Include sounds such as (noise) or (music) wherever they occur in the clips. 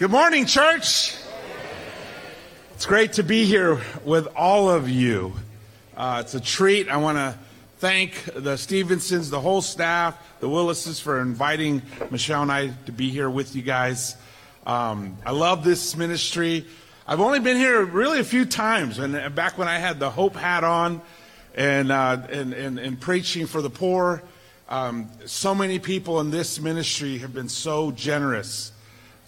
Good morning, church. It's great to be here with all of you. Uh, it's a treat. I want to thank the Stevensons, the whole staff, the Willises for inviting Michelle and I to be here with you guys. Um, I love this ministry. I've only been here really a few times, and back when I had the Hope hat on and, uh, and, and, and preaching for the poor, um, so many people in this ministry have been so generous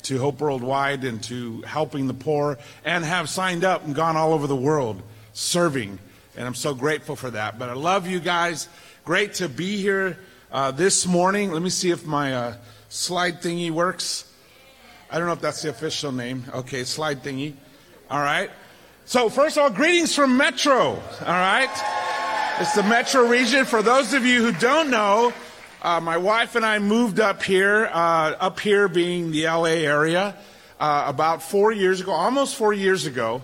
to Hope Worldwide and to helping the poor and have signed up and gone all over the world serving. And I'm so grateful for that. But I love you guys. Great to be here uh, this morning. Let me see if my uh, slide thingy works. I don't know if that's the official name. Okay, slide thingy. All right. So, first of all, greetings from Metro. All right. It's the Metro region. For those of you who don't know, uh, my wife and I moved up here, uh, up here being the LA area, uh, about four years ago, almost four years ago,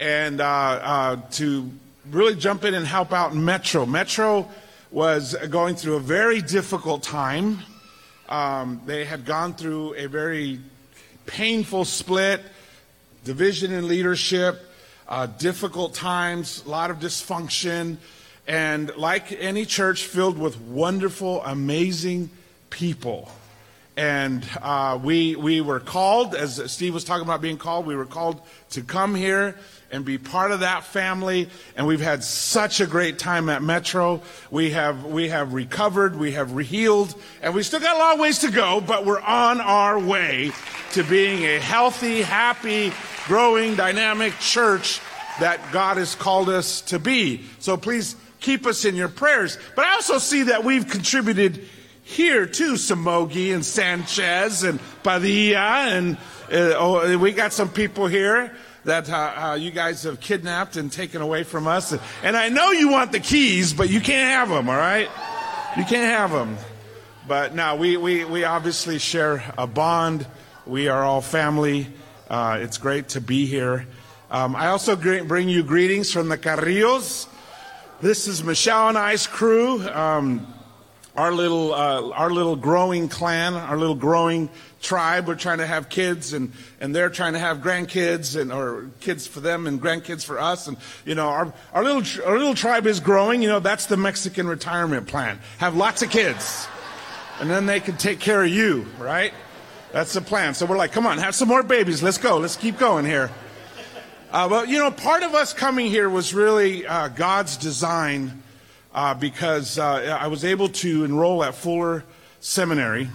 and uh, uh, to really jump in and help out Metro. Metro was going through a very difficult time. Um, they had gone through a very painful split, division in leadership, uh, difficult times, a lot of dysfunction. And like any church filled with wonderful, amazing people. And uh, we, we were called, as Steve was talking about being called, we were called to come here and be part of that family. And we've had such a great time at Metro. We have, we have recovered, we have healed, and we still got a long ways to go, but we're on our way to being a healthy, happy, growing, dynamic church that God has called us to be. So please keep us in your prayers. But I also see that we've contributed here too, Samogi and Sanchez and Padilla, and uh, oh, we got some people here that uh, uh, you guys have kidnapped and taken away from us. And I know you want the keys, but you can't have them, all right? You can't have them. But now we, we, we obviously share a bond. We are all family. Uh, it's great to be here. Um, I also bring you greetings from the Carrillos. This is Michelle and I's crew. Um, our little, uh, our little growing clan, our little growing tribe. We're trying to have kids, and, and they're trying to have grandkids, and or kids for them and grandkids for us. And you know, our, our little our little tribe is growing. You know, that's the Mexican retirement plan. Have lots of kids, and then they can take care of you, right? That's the plan. So we're like, come on, have some more babies. Let's go. Let's keep going here. Uh, but you know, part of us coming here was really uh, God's design uh, because uh, I was able to enroll at Fuller Seminary,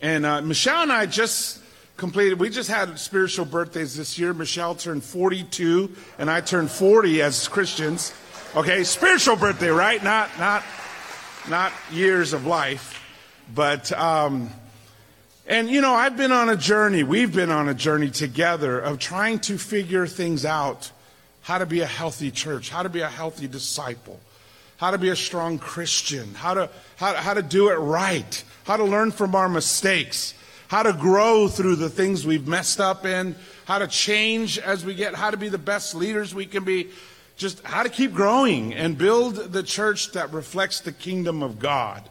and uh, Michelle and I just completed. We just had spiritual birthdays this year. Michelle turned 42, and I turned 40 as Christians. Okay, spiritual birthday, right? Not not not years of life, but. Um, and you know, I've been on a journey, we've been on a journey together of trying to figure things out how to be a healthy church, how to be a healthy disciple, how to be a strong Christian, how to, how, how to do it right, how to learn from our mistakes, how to grow through the things we've messed up in, how to change as we get, how to be the best leaders we can be, just how to keep growing and build the church that reflects the kingdom of God.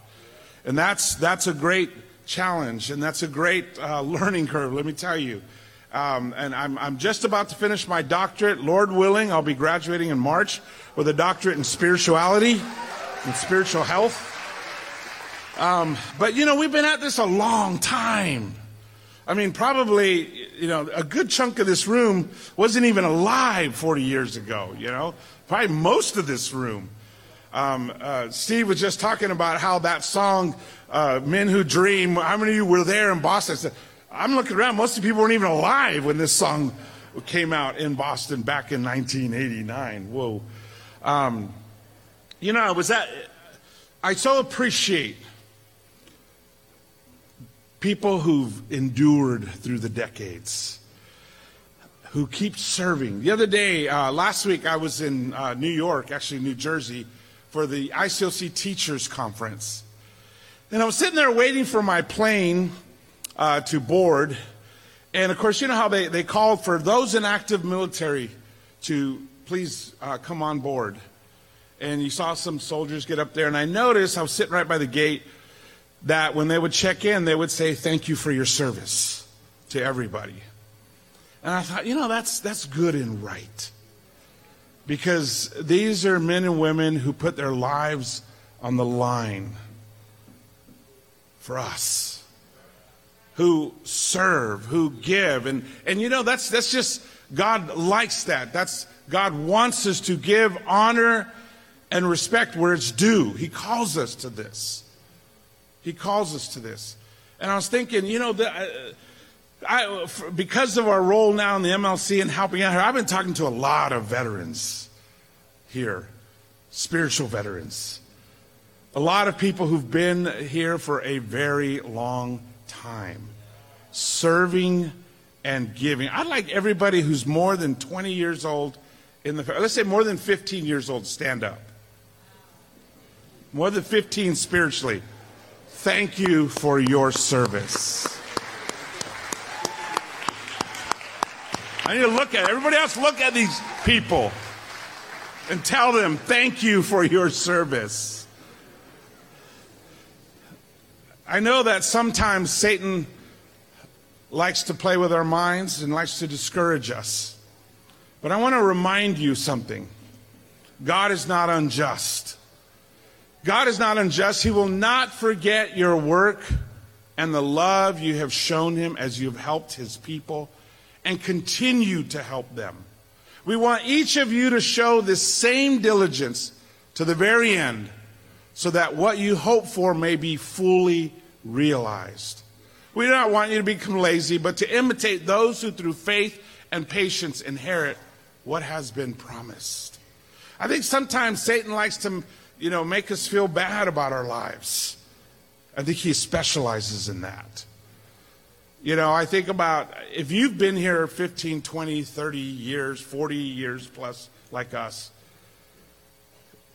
And that's, that's a great challenge, and that's a great uh, learning curve, let me tell you. Um, and I'm, I'm just about to finish my doctorate. Lord willing, I'll be graduating in March with a doctorate in spirituality and spiritual health. Um, but you know, we've been at this a long time. I mean, probably, you know, a good chunk of this room wasn't even alive 40 years ago, you know, probably most of this room. Um, uh, Steve was just talking about how that song, uh, Men Who Dream, how many of you were there in Boston? I'm looking around, most of the people weren't even alive when this song came out in Boston back in 1989. Whoa. Um, you know, I was at, I so appreciate people who've endured through the decades who keep serving. The other day, uh, last week, I was in uh, New York, actually New Jersey, for the ICOC Teachers Conference. And I was sitting there waiting for my plane uh, to board. And of course, you know how they, they called for those in active military to please uh, come on board. And you saw some soldiers get up there. And I noticed, I was sitting right by the gate, that when they would check in, they would say, Thank you for your service to everybody. And I thought, you know, that's, that's good and right. Because these are men and women who put their lives on the line for us, who serve, who give. And, and you know, that's, that's just, God likes that. That's, God wants us to give honor and respect where it's due. He calls us to this. He calls us to this. And I was thinking, you know, the, uh, I, because of our role now in the MLC and helping out here, I've been talking to a lot of veterans here, spiritual veterans. A lot of people who've been here for a very long time, serving and giving. I'd like everybody who's more than 20 years old in the, let's say more than 15 years old, stand up. More than 15 spiritually. Thank you for your service. I need to look at everybody else. Look at these people and tell them thank you for your service. I know that sometimes Satan likes to play with our minds and likes to discourage us. But I want to remind you something God is not unjust. God is not unjust. He will not forget your work and the love you have shown him as you've helped his people and continue to help them. We want each of you to show this same diligence to the very end so that what you hope for may be fully realized. We do not want you to become lazy, but to imitate those who through faith and patience inherit what has been promised. I think sometimes Satan likes to, you know, make us feel bad about our lives. I think he specializes in that. You know, I think about if you've been here 15, 20, 30 years, 40 years plus, like us,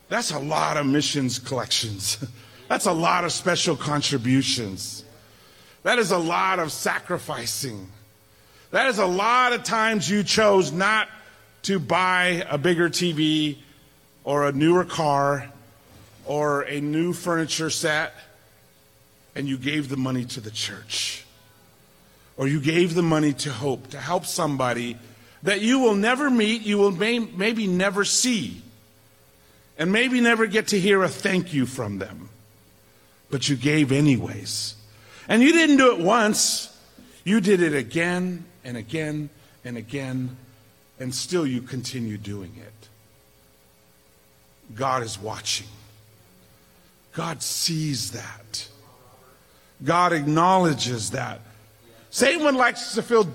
that's a lot of missions collections. (laughs) That's a lot of special contributions. That is a lot of sacrificing. That is a lot of times you chose not to buy a bigger TV or a newer car or a new furniture set and you gave the money to the church or you gave the money to hope, to help somebody that you will never meet, you will may, maybe never see, and maybe never get to hear a thank you from them. But you gave anyways. And you didn't do it once, you did it again and again and again, and still you continue doing it. God is watching. God sees that. God acknowledges that. Satan likes to feel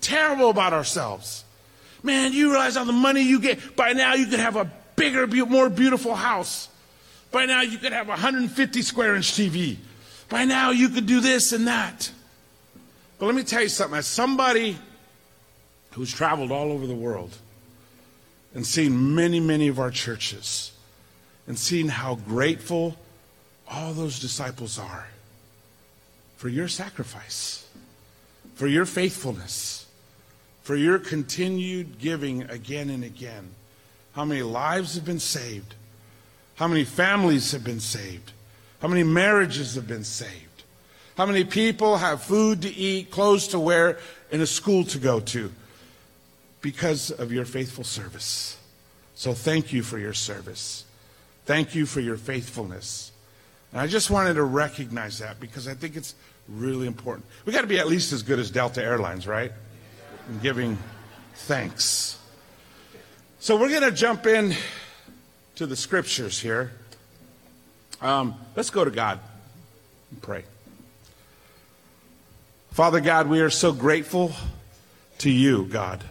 terrible about ourselves. Man, you realize how the money you get, by now you could have a bigger, more beautiful house. By now you could have a 150 square inch TV. By now you could do this and that. But let me tell you something. As somebody who's traveled all over the world and seen many, many of our churches and seen how grateful all those disciples are for your sacrifice for your faithfulness, for your continued giving again and again. How many lives have been saved? How many families have been saved? How many marriages have been saved? How many people have food to eat, clothes to wear, and a school to go to because of your faithful service? So thank you for your service. Thank you for your faithfulness. And I just wanted to recognize that because I think it's really important. We got to be at least as good as Delta Airlines, right? In giving thanks. So we're going to jump in to the scriptures here. Um, let's go to God and pray. Father God, we are so grateful to you, God.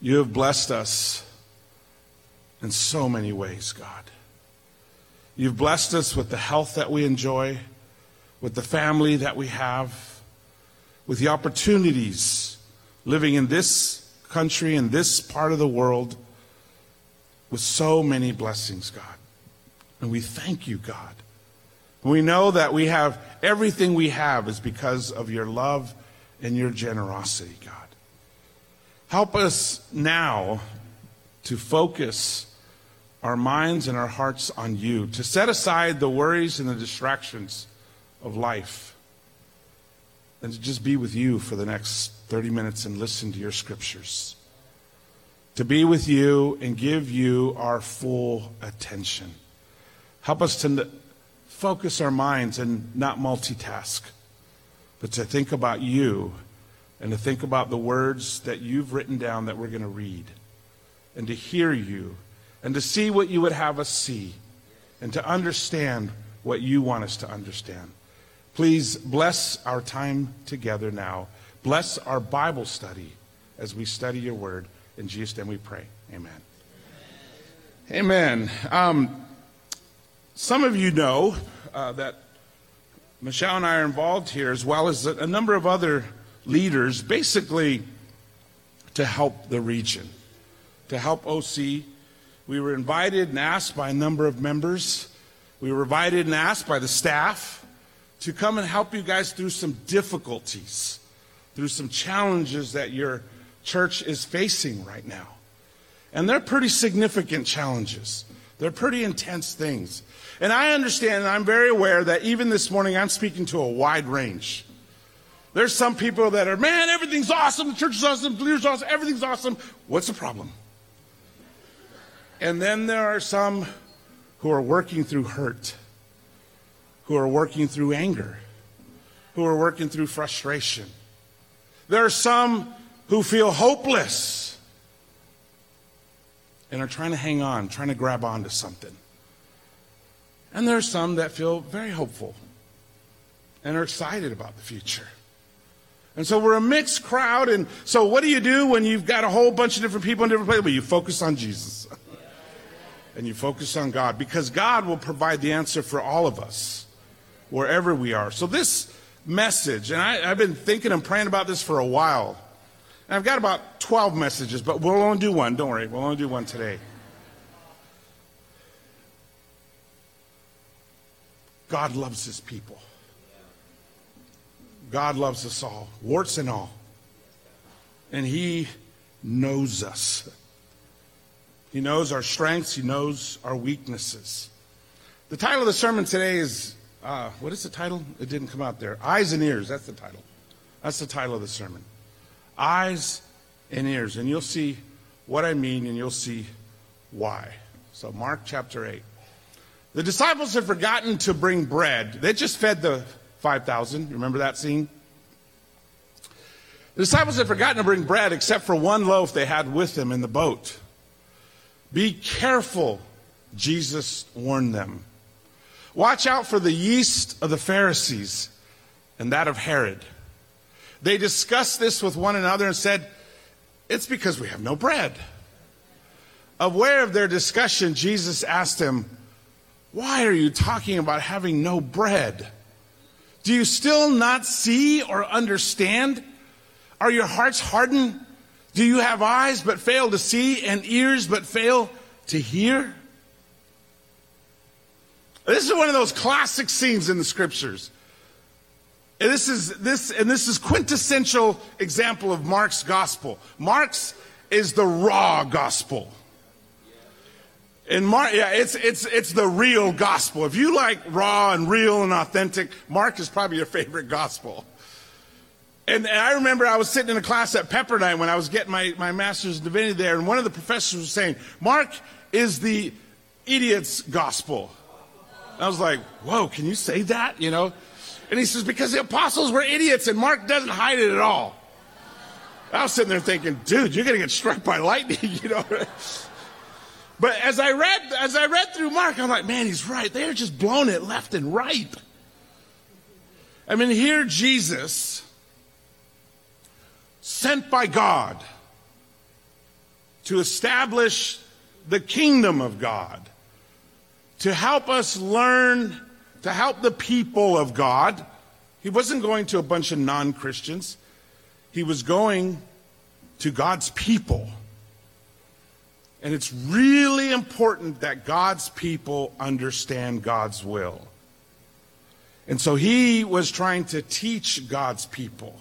You have blessed us in so many ways, God. You've blessed us with the health that we enjoy with the family that we have, with the opportunities living in this country, in this part of the world, with so many blessings, God. And we thank you, God. We know that we have everything we have is because of your love and your generosity, God. Help us now to focus our minds and our hearts on you, to set aside the worries and the distractions of life and to just be with you for the next 30 minutes and listen to your scriptures. To be with you and give you our full attention. Help us to focus our minds and not multitask, but to think about you and to think about the words that you've written down that we're going to read and to hear you and to see what you would have us see and to understand what you want us to understand. Please bless our time together now. Bless our Bible study as we study your word. In Jesus' name we pray. Amen. Amen. Um, some of you know uh, that Michelle and I are involved here, as well as a number of other leaders, basically to help the region, to help OC. We were invited and asked by a number of members. We were invited and asked by the staff to come and help you guys through some difficulties, through some challenges that your church is facing right now. And they're pretty significant challenges. They're pretty intense things. And I understand and I'm very aware that even this morning I'm speaking to a wide range. There's some people that are, man, everything's awesome, the church is awesome, the leader's awesome, everything's awesome. What's the problem? And then there are some who are working through hurt, who are working through anger, who are working through frustration. There are some who feel hopeless and are trying to hang on, trying to grab onto something. And there are some that feel very hopeful and are excited about the future. And so we're a mixed crowd. And so what do you do when you've got a whole bunch of different people in different places? Well, you focus on Jesus. (laughs) and you focus on God because God will provide the answer for all of us wherever we are. So this message, and I, have been thinking and praying about this for a while. And I've got about 12 messages, but we'll only do one. Don't worry, we'll only do one today. God loves his people. God loves us all, warts and all. And he knows us. He knows our strengths, he knows our weaknesses. The title of the sermon today is uh, what is the title? It didn't come out there. Eyes and ears. That's the title. That's the title of the sermon. Eyes and ears. And you'll see what I mean and you'll see why. So, Mark chapter 8. The disciples had forgotten to bring bread. They just fed the 5,000. Remember that scene? The disciples had forgotten to bring bread except for one loaf they had with them in the boat. Be careful, Jesus warned them. Watch out for the yeast of the Pharisees and that of Herod. They discussed this with one another and said, It's because we have no bread. Aware of their discussion, Jesus asked them, why are you talking about having no bread? Do you still not see or understand? Are your hearts hardened? Do you have eyes but fail to see and ears but fail to hear? This is one of those classic scenes in the scriptures. And this is this and this is quintessential example of Mark's gospel. Mark's is the raw gospel. In Mark, yeah, it's, it's, it's the real gospel. If you like raw and real and authentic, Mark is probably your favorite gospel. And, and I remember I was sitting in a class at Pepperdine when I was getting my, my master's in divinity there, and one of the professors was saying, Mark is the idiot's gospel. And I was like, whoa, can you say that? You know? And he says, because the apostles were idiots, and Mark doesn't hide it at all. I was sitting there thinking, dude, you're going to get struck by lightning, (laughs) you know? But as I read, as I read through Mark, I'm like, man, he's right. They're just blowing it left and right. I mean, here Jesus, sent by God to establish the kingdom of God, to help us learn, to help the people of God. He wasn't going to a bunch of non Christians, he was going to God's people. And it's really important that God's people understand God's will. And so he was trying to teach God's people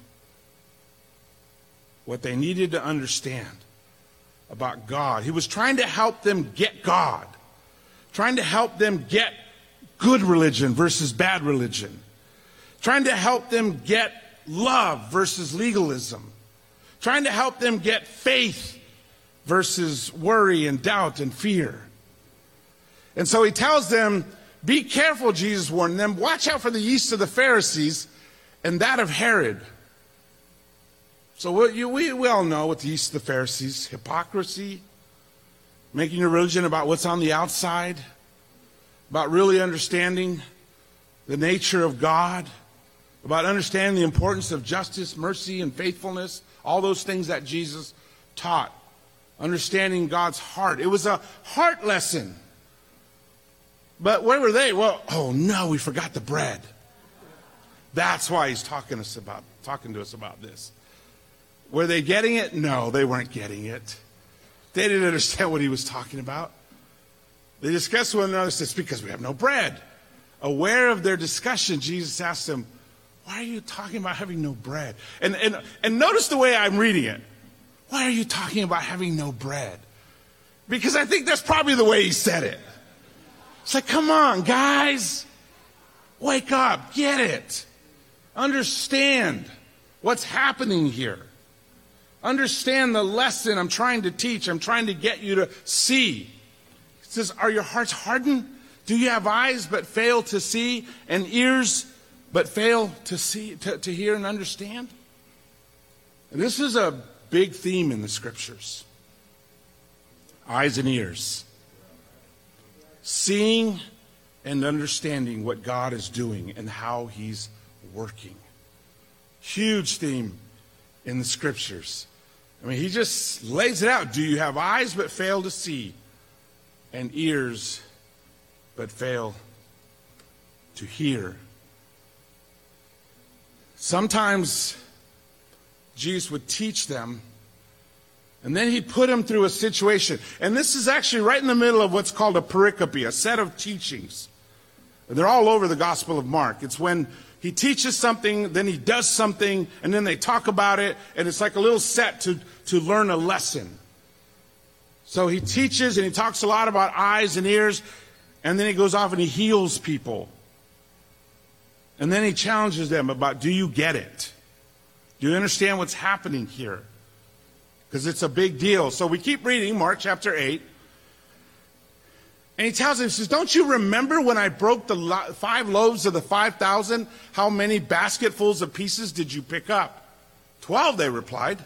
what they needed to understand about God. He was trying to help them get God, trying to help them get good religion versus bad religion, trying to help them get love versus legalism, trying to help them get faith versus worry and doubt and fear. And so he tells them, Be careful, Jesus warned them. Watch out for the yeast of the Pharisees and that of Herod. So we, we, all know what the yeast of the Pharisees hypocrisy, making a religion about what's on the outside, about really understanding the nature of God, about understanding the importance of justice, mercy, and faithfulness, all those things that Jesus taught, understanding God's heart. It was a heart lesson. But where were they? Well, oh no, we forgot the bread. That's why he's talking to us about talking to us about this. Were they getting it? No, they weren't getting it. They didn't understand what he was talking about. They discussed one another, it's because we have no bread. Aware of their discussion, Jesus asked them, Why are you talking about having no bread? And, and, and notice the way I'm reading it. Why are you talking about having no bread? Because I think that's probably the way he said it. It's like, come on, guys. Wake up. Get it. Understand what's happening here. Understand the lesson I'm trying to teach. I'm trying to get you to see. He says, Are your hearts hardened? Do you have eyes but fail to see, and ears but fail to see, to, to hear and understand? And this is a big theme in the scriptures eyes and ears seeing and understanding what God is doing and how He's working. Huge theme in the scriptures. I mean, He just lays it out. Do you have eyes but fail to see, and ears but fail to hear? Sometimes Jesus would teach them and then he put them through a situation. And this is actually right in the middle of what's called a pericope, a set of teachings. They're all over the Gospel of Mark. It's when he teaches something, then he does something, and then they talk about it, and it's like a little set to, to learn a lesson. So he teaches and he talks a lot about eyes and ears, and then he goes off and he heals people. And then he challenges them about do you get it? Do you understand what's happening here? because it's a big deal. So we keep reading Mark chapter 8. And he tells him, he says, Don't you remember when I broke the lo- five loaves of the 5,000? How many basketfuls of pieces did you pick up? Twelve, they replied.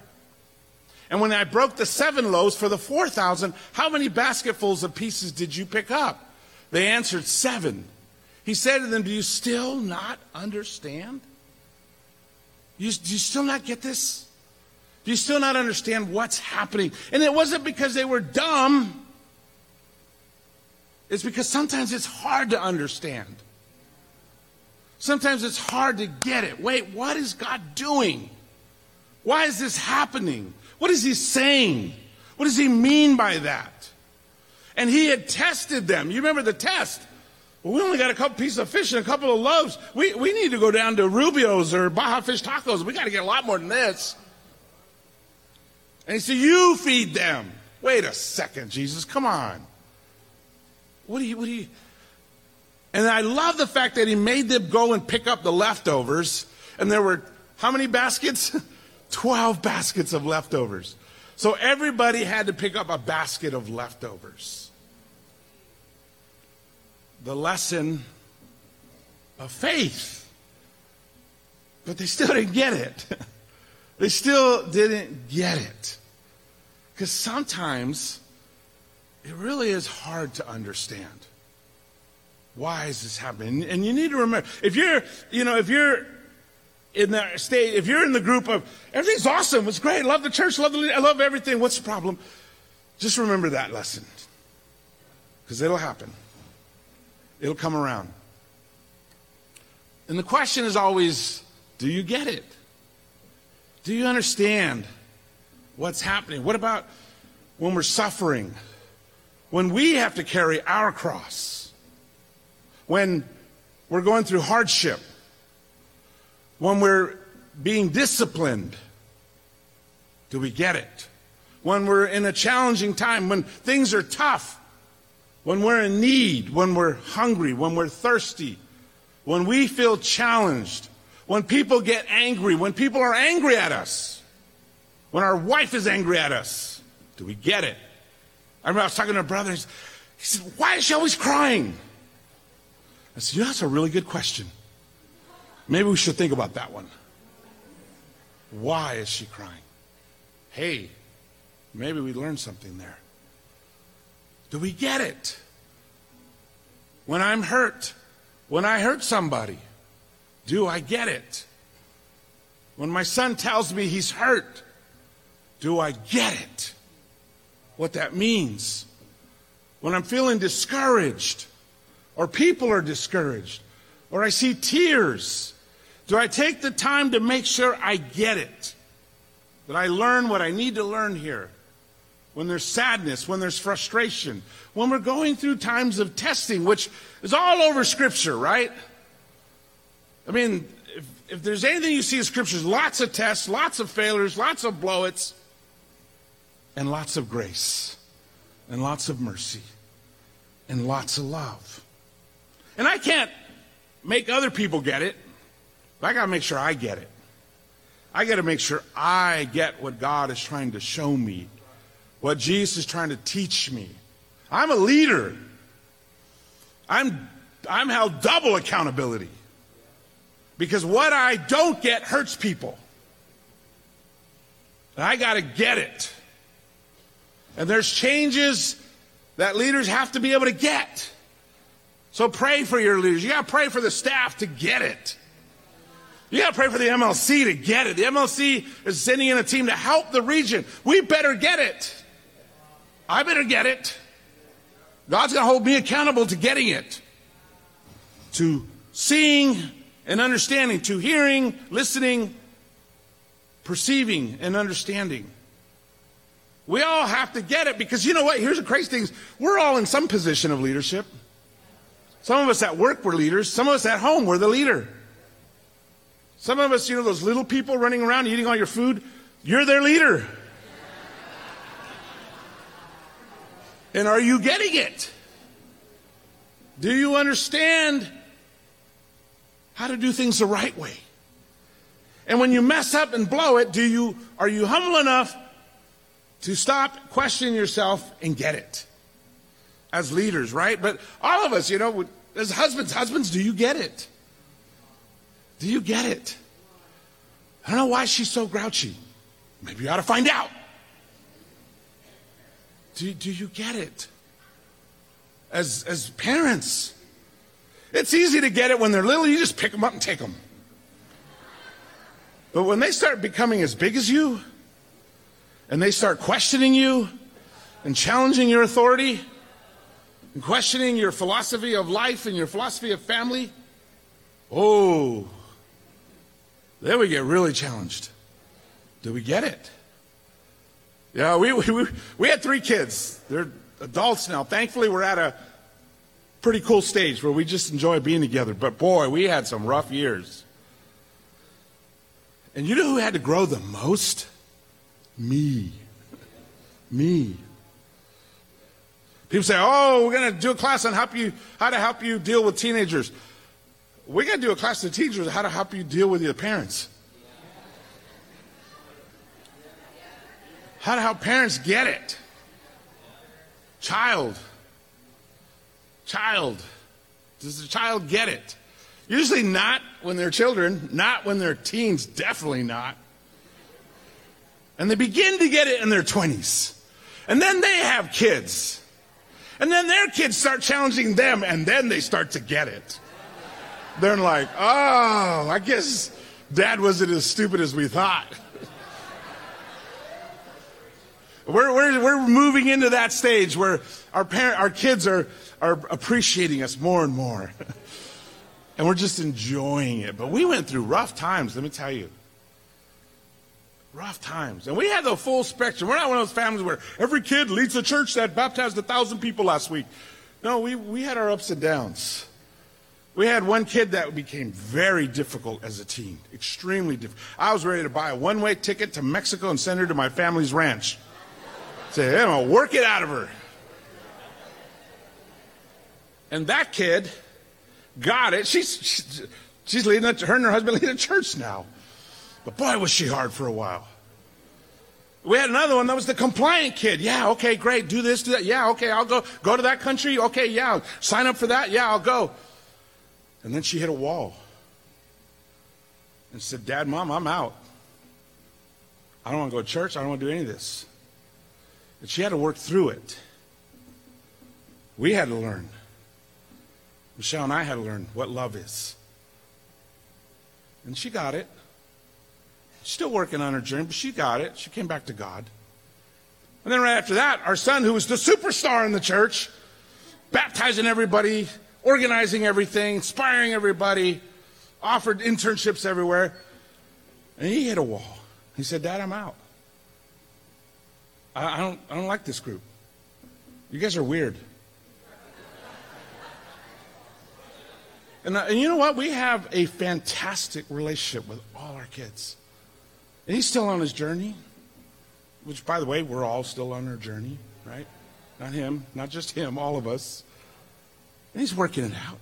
And when I broke the seven loaves for the 4,000, how many basketfuls of pieces did you pick up? They answered, Seven. He said to them, Do you still not understand? You, do you still not get this? Do you still not understand what's happening? And it wasn't because they were dumb, it's because sometimes it's hard to understand. Sometimes it's hard to get it. Wait, what is God doing? Why is this happening? What is He saying? What does He mean by that? And He had tested them. You remember the test. Well, we only got a couple pieces of fish and a couple of loaves. We, we need to go down to Rubio's or Baja Fish Tacos. We got to get a lot more than this. And he said, You feed them. Wait a second, Jesus, come on. What do you, what do you? And I love the fact that he made them go and pick up the leftovers. And there were how many baskets? (laughs) 12 baskets of leftovers. So everybody had to pick up a basket of leftovers. The lesson of faith. But they still didn't get it. (laughs) they still didn't get it. Because sometimes it really is hard to understand. Why is this happening? And you need to remember, if you're, you know, if you're in the state, if you're in the group of everything's awesome, it's great, love the church, love the, I love everything. What's the problem? Just remember that lesson, because it'll happen. It'll come around. And the question is always, do you get it? Do you understand? what's happening? What about when we're suffering? When we have to carry our cross? When we're going through hardship? When we're being disciplined? Do we get it? When we're in a challenging time, when things are tough, when we're in need, when we're hungry, when we're thirsty, when we feel challenged, when people get angry, when people are angry at us. When our wife is angry at us, do we get it? I remember I was talking to a brother. He said, Why is she always crying? I said, Yeah, that's a really good question. Maybe we should think about that one. Why is she crying? Hey, maybe we learned something there. Do we get it? When I'm hurt, when I hurt somebody, do I get it? When my son tells me he's hurt, do I get it? What that means. When I'm feeling discouraged, or people are discouraged, or I see tears, do I take the time to make sure I get it? That I learn what I need to learn here? When there's sadness, when there's frustration, when we're going through times of testing, which is all over Scripture, right? I mean, if, if there's anything you see in Scripture, lots of tests, lots of failures, lots of blowits, and lots of grace, and lots of mercy, and lots of love. And I can't make other people get it. But I got to make sure I get it. I got to make sure I get what God is trying to show me, what Jesus is trying to teach me. I'm a leader. I'm, I'm held double accountability because what I don't get hurts people. And I got to get it. And there's changes that leaders have to be able to get. So pray for your leaders. You got to pray for the staff to get it. You got to pray for the MLC to get it. The MLC is sending in a team to help the region. We better get it. I better get it. God's going to hold me accountable to getting it, to seeing and understanding, to hearing, listening, perceiving, and understanding. We all have to get it because you know what? Here's the crazy thing: we're all in some position of leadership. Some of us at work, we're leaders. Some of us at home, we're the leader. Some of us, you know, those little people running around eating all your food, you're their leader. And are you getting it? Do you understand how to do things the right way? And when you mess up and blow it, do you are you humble enough to stop, question yourself, and get it? As leaders, right? But all of us, you know, as husbands, husbands, do you get it? Do you get it? I don't know why she's so grouchy. Maybe you ought to find out. Do, do you get it? As, as parents, it's easy to get it when they're little. You just pick them up and take them. But when they start becoming as big as you, and they start questioning you and challenging your authority, and questioning your philosophy of life and your philosophy of family, oh, then we get really challenged. Do we get it? Yeah, we, we, we had three kids. They're adults now. Thankfully, we're at a pretty cool stage where we just enjoy being together. But boy, we had some rough years. And you know who had to grow the most? Me. Me. People say, "Oh, we're going to do a class on help you how to help you deal with teenagers." We're going to do a class to teachers how to help you deal with your parents. How to help parents get it. Child. Child. Does the child get it? Usually not when they're children, not when they're teens, definitely not. And they begin to get it in their 20s. And then they have kids. And then their kids start challenging them, and then they start to get it. They're like, oh, I guess dad wasn't as stupid as we thought. (laughs) we're, we're, we're moving into that stage where our, parent, our kids are, are appreciating us more and more. (laughs) and we're just enjoying it. But we went through rough times, let me tell you. Rough times. And we had the full spectrum. We're not one of those families where every kid leads a church that baptized a thousand people last week. No, we, we had our ups and downs. We had one kid that became very difficult as a teen, extremely difficult. I was ready to buy a one way ticket to Mexico and send her to my family's ranch. Say, I'm going to work it out of her. And that kid got it. She's, she's, leading, a, her and her husband leading a church now. But boy, was she hard for a while. We had another one that was the compliant kid. Yeah, okay, great. Do this, do that. Yeah, okay, I'll go. Go to that country. Okay, yeah. Sign up for that. Yeah, I'll go. And then she hit a wall and said, Dad, Mom, I'm out. I don't want to go to church. I don't want to do any of this. And she had to work through it. We had to learn. Michelle and I had to learn what love is. And she got it. Still working on her journey, but she got it. She came back to God. And then right after that, our son, who was the superstar in the church, baptizing everybody, organizing everything, inspiring everybody, offered internships everywhere. And he hit a wall. He said, Dad, I'm out. I, I don't, I don't like this group. You guys are weird. And, uh, and you know what? We have a fantastic relationship with all our kids. And he's still on his journey, which, by the way, we're all still on our journey, right? Not him, not just him, all of us. And he's working it out.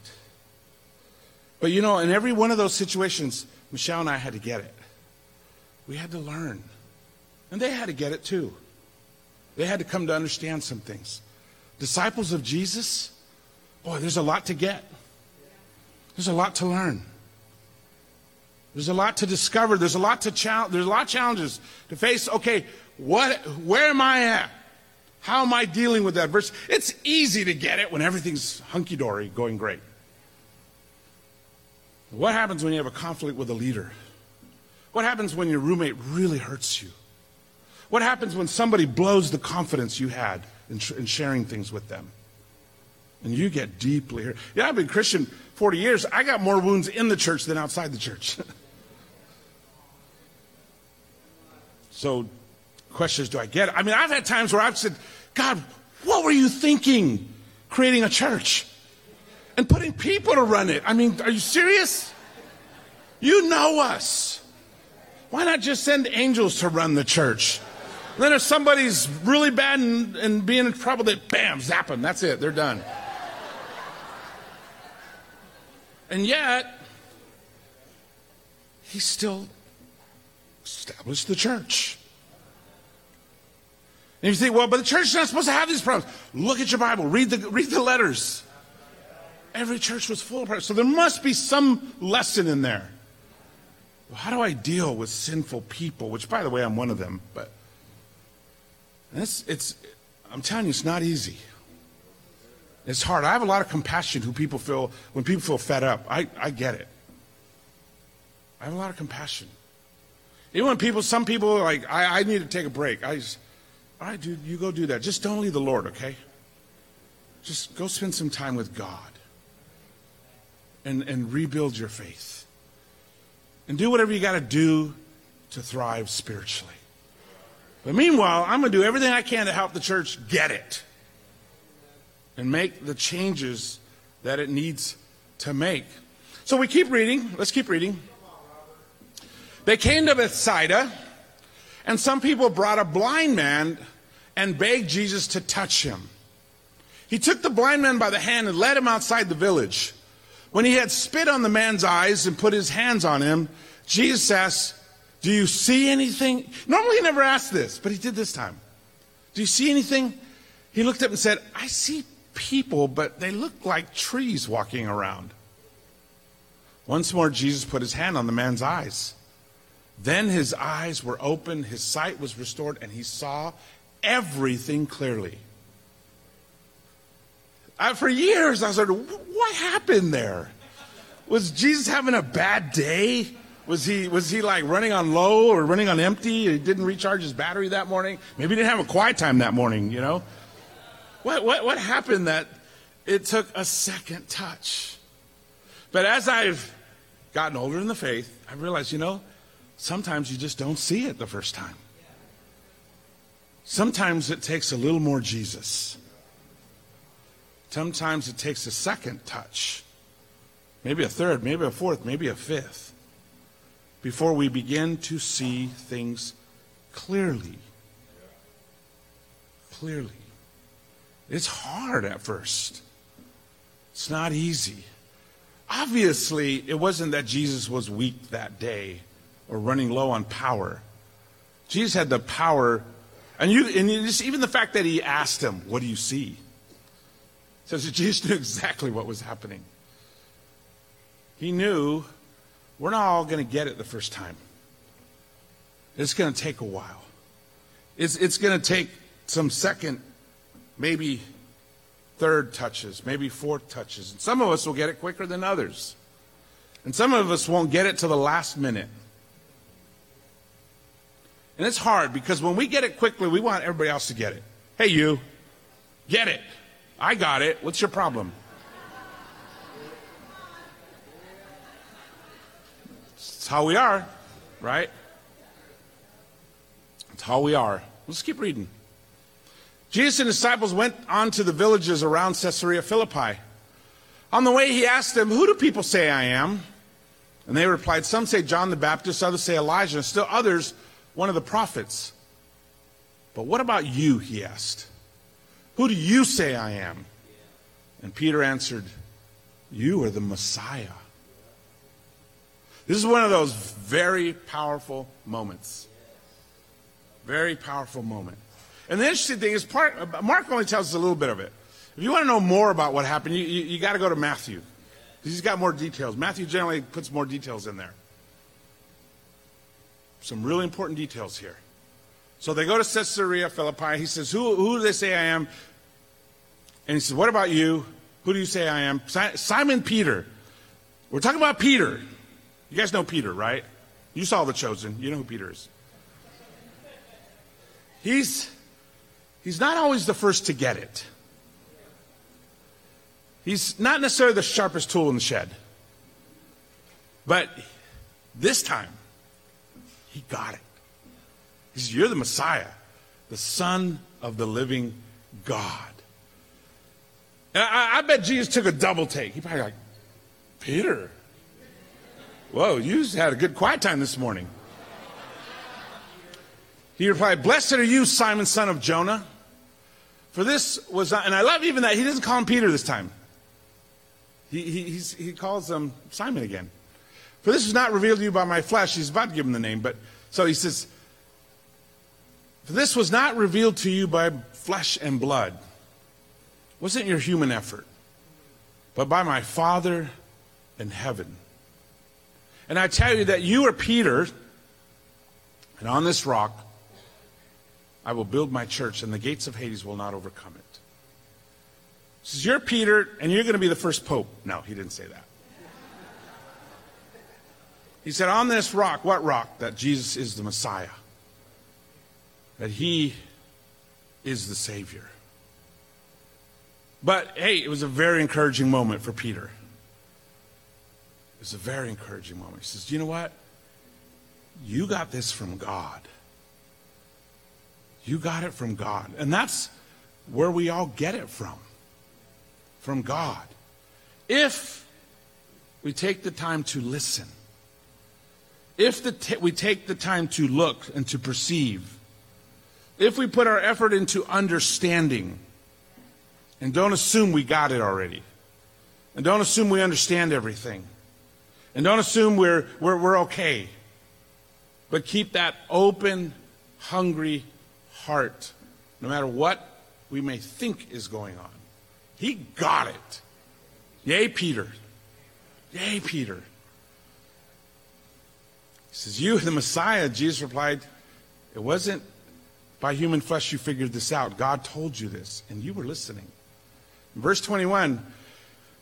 But you know, in every one of those situations, Michelle and I had to get it. We had to learn. And they had to get it too. They had to come to understand some things. Disciples of Jesus, boy, there's a lot to get. There's a lot to learn. There's a lot to discover. There's a lot to challenge. There's a lot of challenges to face. Okay, what? Where am I at? How am I dealing with that verse? It's easy to get it when everything's hunky dory, going great. What happens when you have a conflict with a leader? What happens when your roommate really hurts you? What happens when somebody blows the confidence you had in, in sharing things with them? And you get deeply hurt. Yeah, I've been Christian 40 years. I got more wounds in the church than outside the church. (laughs) so, questions do I get? I mean, I've had times where I've said, God, what were you thinking creating a church? and putting people to run it. I mean, are you serious? You know us. Why not just send angels to run the church? Then if somebody's really bad and, and being in trouble, they bam, zap them. That's it. They're done. And yet, he still established the church. And you think, well, but the church is not supposed to have these problems. Look at your Bible. Read the, read the letters. Every church was full of problems. So there must be some lesson in there. Well, how do I deal with sinful people? Which, by the way, I'm one of them. But it's, it's, I'm telling you, it's not easy. It's hard. I have a lot of compassion who people feel when people feel fed up. I, I get it. I have a lot of compassion. Even when people, some people are like, I, I need to take a break. I just, all right, dude, you go do that. Just don't leave the Lord, okay? Just go spend some time with God and, and rebuild your faith. And do whatever you got to do to thrive spiritually. But meanwhile, I'm going to do everything I can to help the church get it and make the changes that it needs to make. So we keep reading. Let's keep reading. They came to Bethsaida, and some people brought a blind man and begged Jesus to touch him. He took the blind man by the hand and led him outside the village. When he had spit on the man's eyes and put his hands on him, Jesus asked, Do you see anything? Normally he never asked this, but he did this time. Do you see anything? He looked up and said, I see people, but they look like trees walking around. Once more, Jesus put his hand on the man's eyes. Then his eyes were open, his sight was restored, and he saw everything clearly. I, for years, I like, what happened there? Was Jesus having a bad day? Was he, was he like running on low or running on empty? He didn't recharge his battery that morning? Maybe he didn't have a quiet time that morning, you know? What, what, what happened that it took a second touch? But as I've gotten older in the faith, I realized, you know, sometimes you just don't see it the first time. Sometimes it takes a little more Jesus. Sometimes it takes a second touch, maybe a third, maybe a fourth, maybe a fifth, before we begin to see things clearly. Clearly. It's hard at first. It's not easy. Obviously, it wasn't that Jesus was weak that day or running low on power. Jesus had the power And you, and just, even the fact that he asked him, What do you see? says that Jesus (laughs) knew exactly what was happening. He knew we're not all going to get it the first time. It's going to take a while. It's, it's going to take some second, maybe third touches, maybe fourth touches. And some of us will get it quicker than others. And some of us won't get it till the last minute. And it's hard because when we get it quickly, we want everybody else to get it. Hey, you, get it. I got it. What's your problem? It's how we are, right? It's how we are. Let's keep reading. Jesus and his disciples went on to the villages around Caesarea Philippi. On the way, he asked them, Who do people say I am? And they replied, Some say John the Baptist, others say Elijah, and still others, one of the prophets. But what about you? He asked. Who do you say I am? And Peter answered, You are the Messiah. This is one of those very powerful moments. Very powerful moment. And the interesting thing is, part, Mark only tells us a little bit of it. If you want to know more about what happened, you, you, you got to go to Matthew. He's got more details. Matthew generally puts more details in there. Some really important details here. So they go to Caesarea Philippi. He says, Who, who do they say I am? And he says, What about you? Who do you say I am? Simon Peter. We're talking about Peter. You guys know Peter, right? You saw The Chosen. You know who Peter is. He's, he's not always the first to get it. He's not necessarily the sharpest tool in the shed. But this time, he got it. He says, You're the Messiah, the Son of the living God. And I, I bet Jesus took a double take. He probably like, Peter, whoa, you had a good quiet time this morning. He replied, Blessed are you, Simon, son of Jonah. For this was not, and I love even that he doesn't call him Peter this time. He, he, he calls him Simon again. For this was not revealed to you by my flesh. He's about to give him the name, but so he says, For this was not revealed to you by flesh and blood. It wasn't your human effort, but by my Father in heaven. And I tell you that you are Peter, and on this rock I will build my church, and the gates of Hades will not overcome it He says, You're Peter, and you're going to be the first pope. No, he didn't say that. He said, On this rock, what rock? That Jesus is the Messiah, that he is the Savior. But hey, it was a very encouraging moment for Peter. It was a very encouraging moment. He says, You know what? You got this from God. You got it from God. And that's where we all get it from from God. If we take the time to listen, if t- we take the time to look and to perceive, if we put our effort into understanding, and don't assume we got it already, and don't assume we understand everything, and don't assume we're, we're, we're okay, but keep that open, hungry heart, no matter what we may think is going on. He got it. Yay, Peter. Yay, Peter. Says, You, the Messiah, Jesus replied, It wasn't by human flesh you figured this out. God told you this, and you were listening. In verse 21,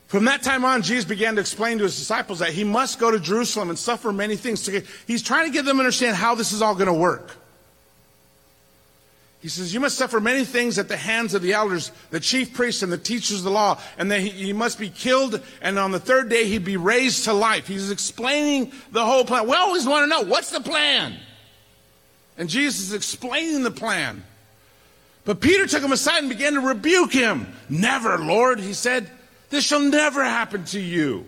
from that time on, Jesus began to explain to his disciples that he must go to Jerusalem and suffer many things. He's trying to get them to understand how this is all going to work. He says, You must suffer many things at the hands of the elders, the chief priests, and the teachers of the law, and that he, must be killed, and on the third day he'd be raised to life. He's explaining the whole plan. We always want to know what's the plan? And Jesus is explaining the plan. But Peter took him aside and began to rebuke him. Never, Lord, he said, this shall never happen to you.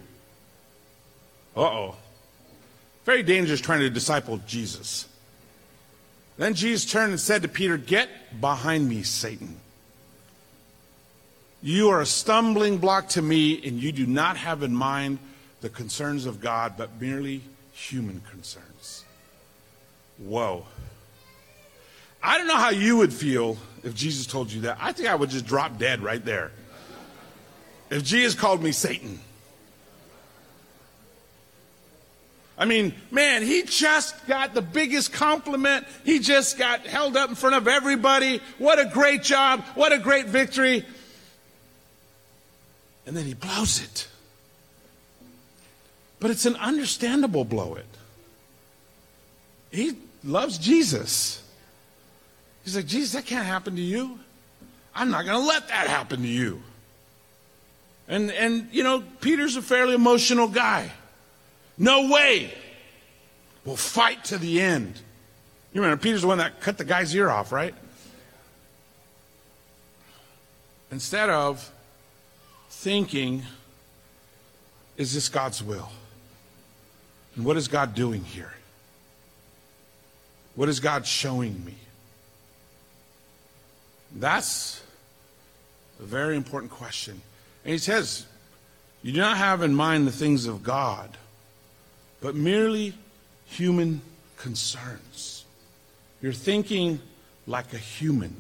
Uh oh. Very dangerous trying to disciple Jesus. Then Jesus turned and said to Peter, Get behind me, Satan. You are a stumbling block to me, and you do not have in mind the concerns of God, but merely human concerns. Whoa. I don't know how you would feel if Jesus told you that. I think I would just drop dead right there. If Jesus called me Satan. I mean, man, he just got the biggest compliment. He just got held up in front of everybody. What a great job. What a great victory. And then he blows it. But it's an understandable blow it. He loves Jesus. He's like, Jesus, that can't happen to you. I'm not going to let that happen to you. And, and, you know, Peter's a fairly emotional guy. No way. We'll fight to the end. You remember, Peter's the one that cut the guy's ear off, right? Instead of thinking, is this God's will? And what is God doing here? What is God showing me? That's a very important question. And he says, You do not have in mind the things of God, but merely human concerns. You're thinking like a human,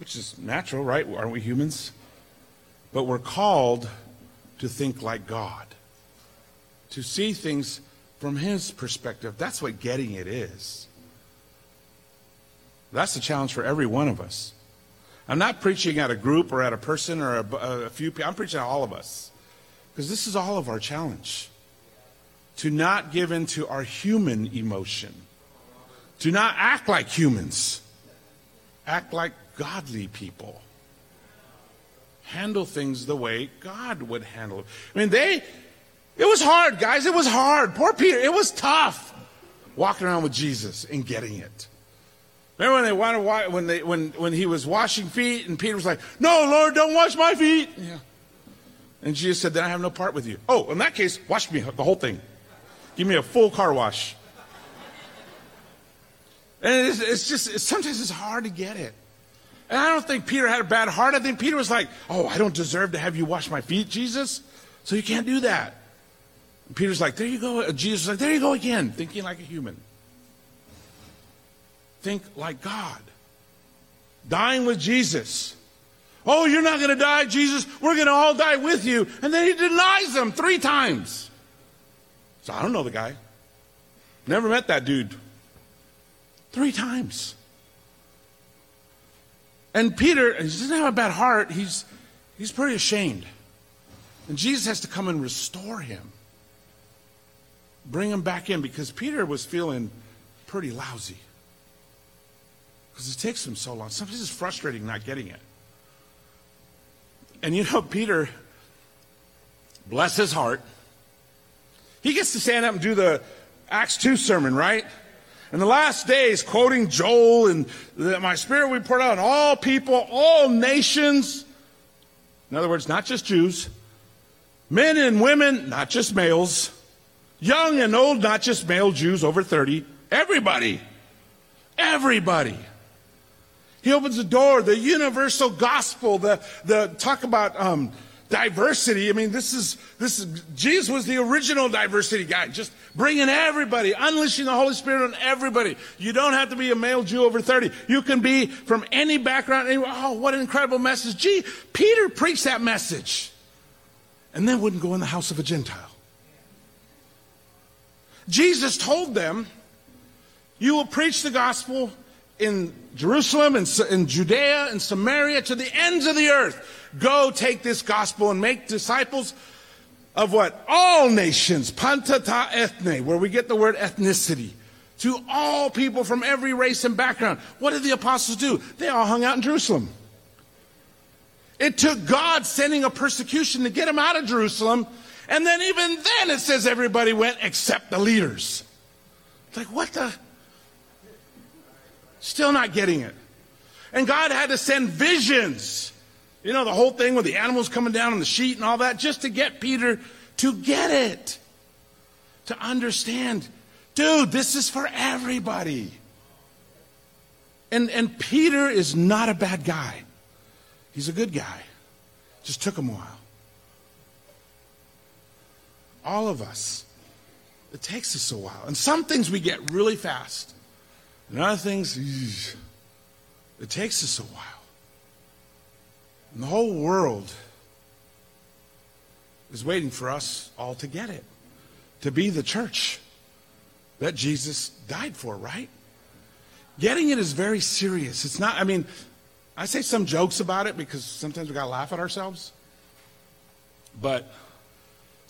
which is natural, right? Aren't we humans? But we're called to think like God, to see things from His perspective. That's what getting it is. That's the challenge for every one of us. I'm not preaching at a group or at a person or a, a few people. I'm preaching at all of us. Because this is all of our challenge. To not give in to our human emotion. Do not act like humans. Act like godly people. Handle things the way God would handle it. I mean, they, it was hard, guys. It was hard. Poor Peter. It was tough walking around with Jesus and getting it. Remember when they wanted when they when when he was washing feet and Peter was like, "No, Lord, don't wash my feet." Yeah. And Jesus said, "Then I have no part with you." Oh, in that case, wash me the whole thing. Give me a full car wash. And it's, it's just it's, sometimes it's hard to get it. And I don't think Peter had a bad heart. I think Peter was like, "Oh, I don't deserve to have you wash my feet, Jesus. So you can't do that." And Peter's like, "There you go." Jesus like, "There you go again," thinking like a human think like God. Dying with Jesus. Oh, you're not going to die, Jesus. We're going to all die with you. And then he denies them three times. So I don't know the guy. Never met that dude. Three times. And Peter, he doesn't have a bad heart. He's, he's pretty ashamed. And Jesus has to come and restore him. Bring him back in because Peter was feeling pretty lousy. Because it takes him so long. Sometimes it's frustrating not getting it. And you know, Peter, bless his heart, he gets to stand up and do the Acts 2 sermon, right? In the last days, quoting Joel and that my spirit we poured out on all people, all nations. In other words, not just Jews, men and women, not just males, young and old, not just male Jews over 30, everybody. Everybody. He opens the door, the universal gospel, the, the talk about um, diversity. I mean, this is, this is, Jesus was the original diversity guy, just bringing everybody, unleashing the Holy Spirit on everybody. You don't have to be a male Jew over 30. You can be from any background. Oh, what an incredible message. Gee, Peter preached that message and then wouldn't go in the house of a Gentile. Jesus told them, you will preach the gospel in Jerusalem and in Judea and Samaria to the ends of the earth. Go take this gospel and make disciples of what? All nations. Panta ta ethne, where we get the word ethnicity. To all people from every race and background. What did the apostles do? They all hung out in Jerusalem. It took God sending a persecution to get them out of Jerusalem. And then even then it says everybody went except the leaders. It's like, what the? Still not getting it. And God had to send visions. You know, the whole thing with the animals coming down on the sheet and all that, just to get Peter to get it. To understand, dude, this is for everybody. And, and Peter is not a bad guy. He's a good guy. Just took him a while. All of us, it takes us a while. And some things we get really fast. And other things, it takes us a while. And the whole world is waiting for us all to get it, to be the church that Jesus died for, right? Getting it is very serious. It's not, I mean, I say some jokes about it because sometimes we got to laugh at ourselves. But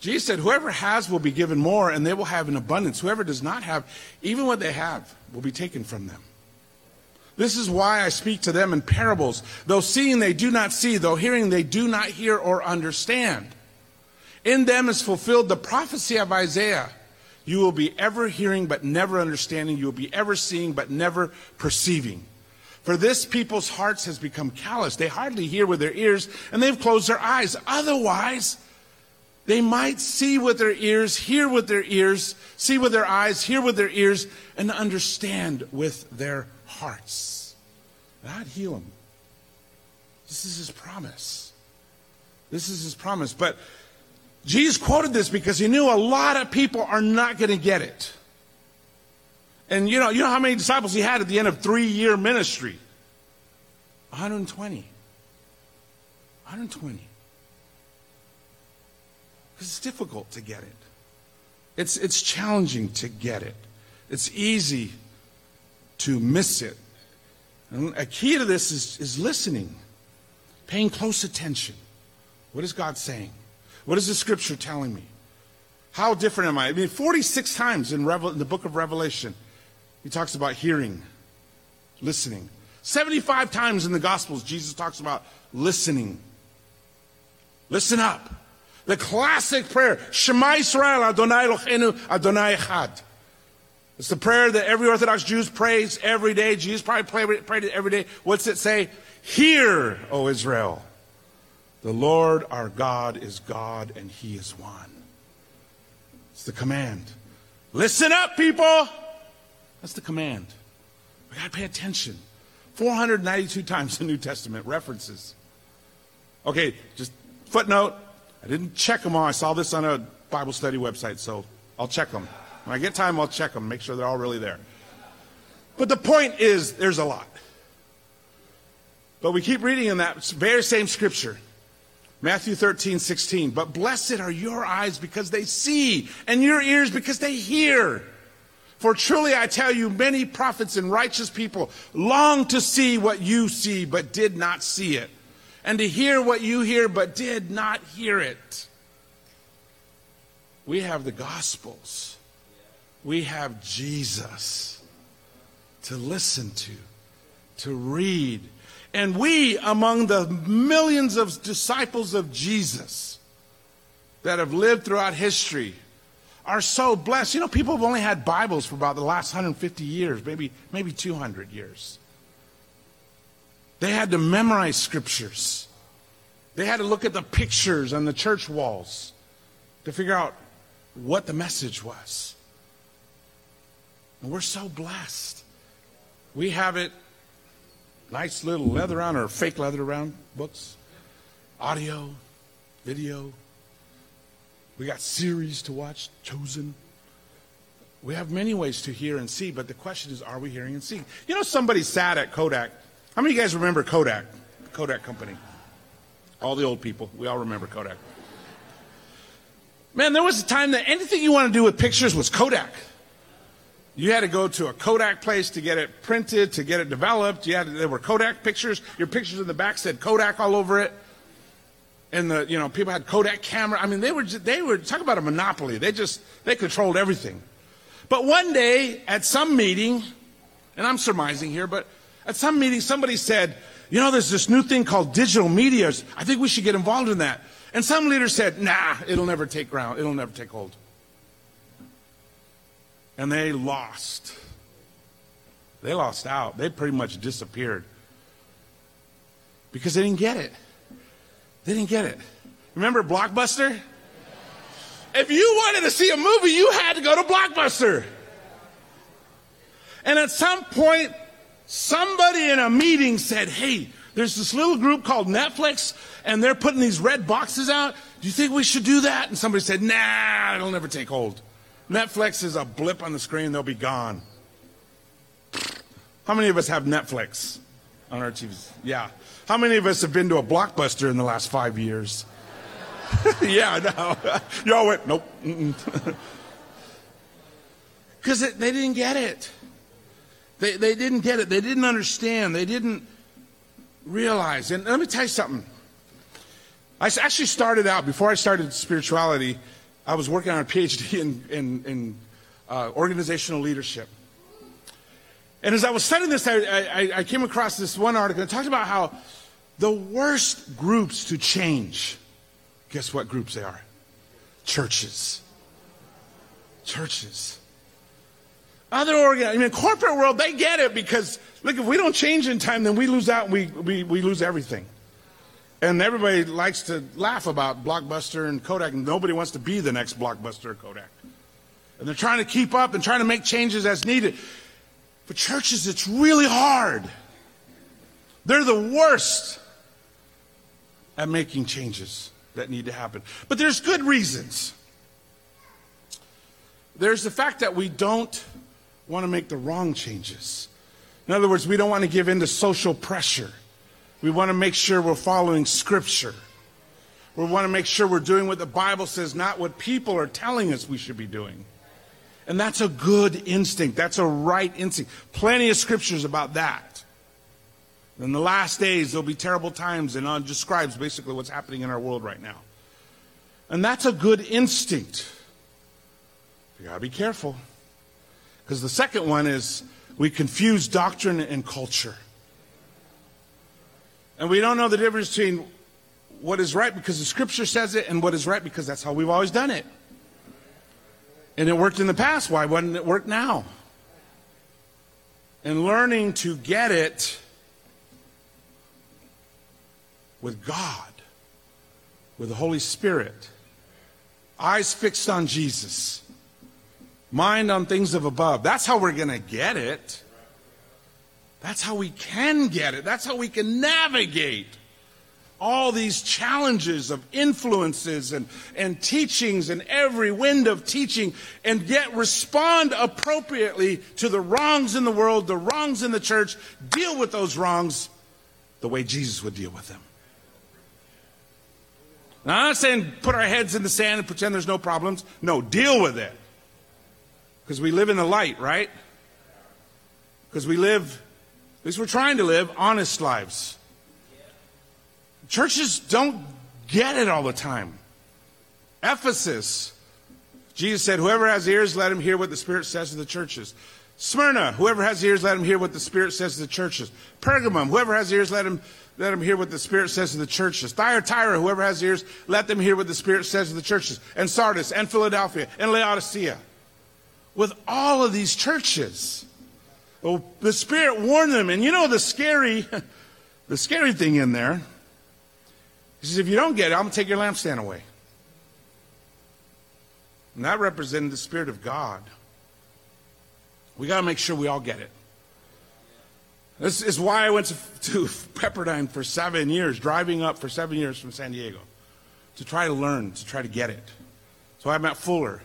Jesus said, Whoever has will be given more, and they will have in abundance. Whoever does not have, even what they have, will be taken from them. This is why I speak to them in parables. Though seeing they do not see, though hearing they do not hear or understand. In them is fulfilled the prophecy of Isaiah. You will be ever hearing but never understanding. You will be ever seeing but never perceiving. For this people's hearts has become callous. They hardly hear with their ears and they've closed their eyes. Otherwise, they might see with their ears, hear with their ears, see with their eyes, hear with their ears, and understand with their hearts. God heal them. This is his promise. This is his promise. But Jesus quoted this because he knew a lot of people are not going to get it. And you know, you know how many disciples he had at the end of three year ministry? 120. 120. It's difficult to get it. It's, it's challenging to get it. It's easy to miss it. And a key to this is, is listening, paying close attention. What is God saying? What is the scripture telling me? How different am I? I mean, 46 times in, Revel- in the book of Revelation, he talks about hearing, listening. 75 times in the Gospels, Jesus talks about listening. Listen up. The classic prayer, Shema Israel, Adonai Eloheinu, Adonai Echad. It's the prayer that every Orthodox Jew prays every day. Jesus probably prayed it every day. What's it say? Hear, O Israel. The Lord our God is God and he is one. It's the command. Listen up, people. That's the command. We got to pay attention. 492 times the New Testament references. Okay, just footnote. I didn't check them all. I saw this on a Bible study website, so I'll check them. When I get time, I'll check them, make sure they're all really there. But the point is, there's a lot. But we keep reading in that very same scripture. Matthew 13, 16. But blessed are your eyes because they see, and your ears because they hear. For truly I tell you, many prophets and righteous people long to see what you see, but did not see it, and to hear what you hear, but did not hear it. We have the Gospels, we have Jesus to listen to, to read and we, among the millions of disciples of Jesus that have lived throughout history, are so blessed. You know, people have only had Bibles for about the last 150 years, maybe, maybe 200 years. They had to memorize scriptures. They had to look at the pictures on the church walls to figure out what the message was. And we're so blessed. We have it nice little leather on or fake leather around books, audio, video. We got series to watch, chosen. We have many ways to hear and see, but the question is, are we hearing and seeing? You know, somebody sat at Kodak. How many of you guys remember Kodak? Kodak Company. All the old people. We all remember Kodak. Man, there was a time that anything you want to do with pictures was Kodak. You had to go to a Kodak place to get it printed, to get it developed. You had to, there were Kodak pictures. Your pictures in the back said Kodak all over it. And the you know people had Kodak camera. I mean they were they were talk about a monopoly. They just they controlled everything. But one day at some meeting, and I'm surmising here, but at some meeting somebody said, you know, there's this new thing called digital media. I think we should get involved in that. And some leader said, nah, it'll never take ground. It'll never take hold and they lost. They lost out. They pretty much disappeared because they didn't get it. They didn't get it. Remember Blockbuster? If you wanted to see a movie, you had to go to Blockbuster. And at some point, somebody in a meeting said, Hey, there's this little group called Netflix, and they're putting these red boxes out. Do you think we should do that? And somebody said, Nah, it'll never take hold. Netflix is a blip on the screen, they'll be gone. How many of us have Netflix on our TVs? Yeah. How many of us have been to a blockbuster in the last five years? (laughs) yeah, no. (laughs) You all went, nope. Because (laughs) they didn't get it. They, they didn't get it. They didn't understand. They didn't realize. And let me tell you something. I actually started out, before I started spirituality, I was working on a PhD in, in, in uh, organizational leadership. And as I was studying this, I, I, I came across this one article that talked about how the worst groups to change, guess what groups they are? Churches. Churches. Other I mean, corporate world, they get it because, look, if we don't change in time, then we lose out and we, we, we lose everything. And everybody likes to laugh about Blockbuster and Kodak, and nobody wants to be the next Blockbuster or Kodak. And they're trying to keep up and trying to make changes as needed. For churches, it's really hard. They're the worst at making changes that need to happen. But there's good reasons. There's the fact that we don't want to make the wrong changes. In other words, we don't want to give in to social pressure. We want to make sure we're following Scripture. We want to make sure we're doing what the Bible says, not what people are telling us we should be doing. And that's a good instinct. That's a right instinct. Plenty of scriptures about that. In the last days, there'll be terrible times, and it describes basically what's happening in our world right now. And that's a good instinct. You gotta be careful. Because the second one is we confuse doctrine and culture. And we don't know the difference between what is right because the scripture says it and what is right because that's how we've always done it. And it worked in the past. Why wouldn't it work now? And learning to get it with God, with the Holy Spirit, eyes fixed on Jesus, mind on things of above. That's how we're going to get it. That's how we can get it. That's how we can navigate all these challenges of influences and, and teachings and every wind of teaching and yet respond appropriately to the wrongs in the world, the wrongs in the church, deal with those wrongs the way Jesus would deal with them. Now, I'm not saying put our heads in the sand and pretend there's no problems. No, deal with it. Because we live in the light, right? Because we live, at least we're trying to live, honest lives. Churches don't get it all the time. Ephesus, Jesus said, Whoever has ears, let him hear what the Spirit says to the churches. Smyrna, whoever has ears, let him hear what the Spirit says to the churches. Pergamum, whoever has ears, let him, let him hear what the Spirit says to the churches. Thyatira, whoever has ears, let them hear what the Spirit says to the churches. And Sardis, and Philadelphia, and Laodicea. With all of these churches, well, the Spirit warned them. And you know the scary, (laughs) the scary thing in there he says, if you don't get it, I'm going to take your lampstand away. And that represented the Spirit of God. We got to make sure we all get it. This is why I went to, (laughs) to Pepperdine for seven years, driving up for seven years from San Diego to try to learn, to try to get it. So I met Fuller.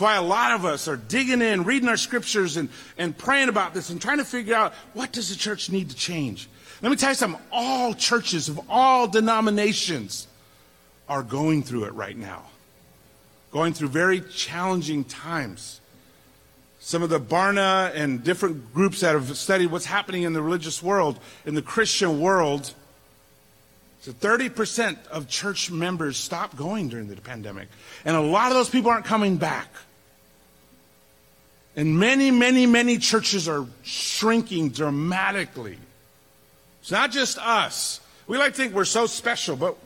That's why a lot of us are digging in, reading our scriptures, and, and praying about this and trying to figure out what does the church need to change. Let me tell you something. All churches of all denominations are going through it right now, going through very challenging times. Some of the Barna and different groups that have studied what's happening in the religious world, in the Christian world, so 30% of church members stopped going during the pandemic. And a lot of those people aren't coming back. And many, many, many churches are shrinking dramatically. It's not just us. We like to think we're so special, but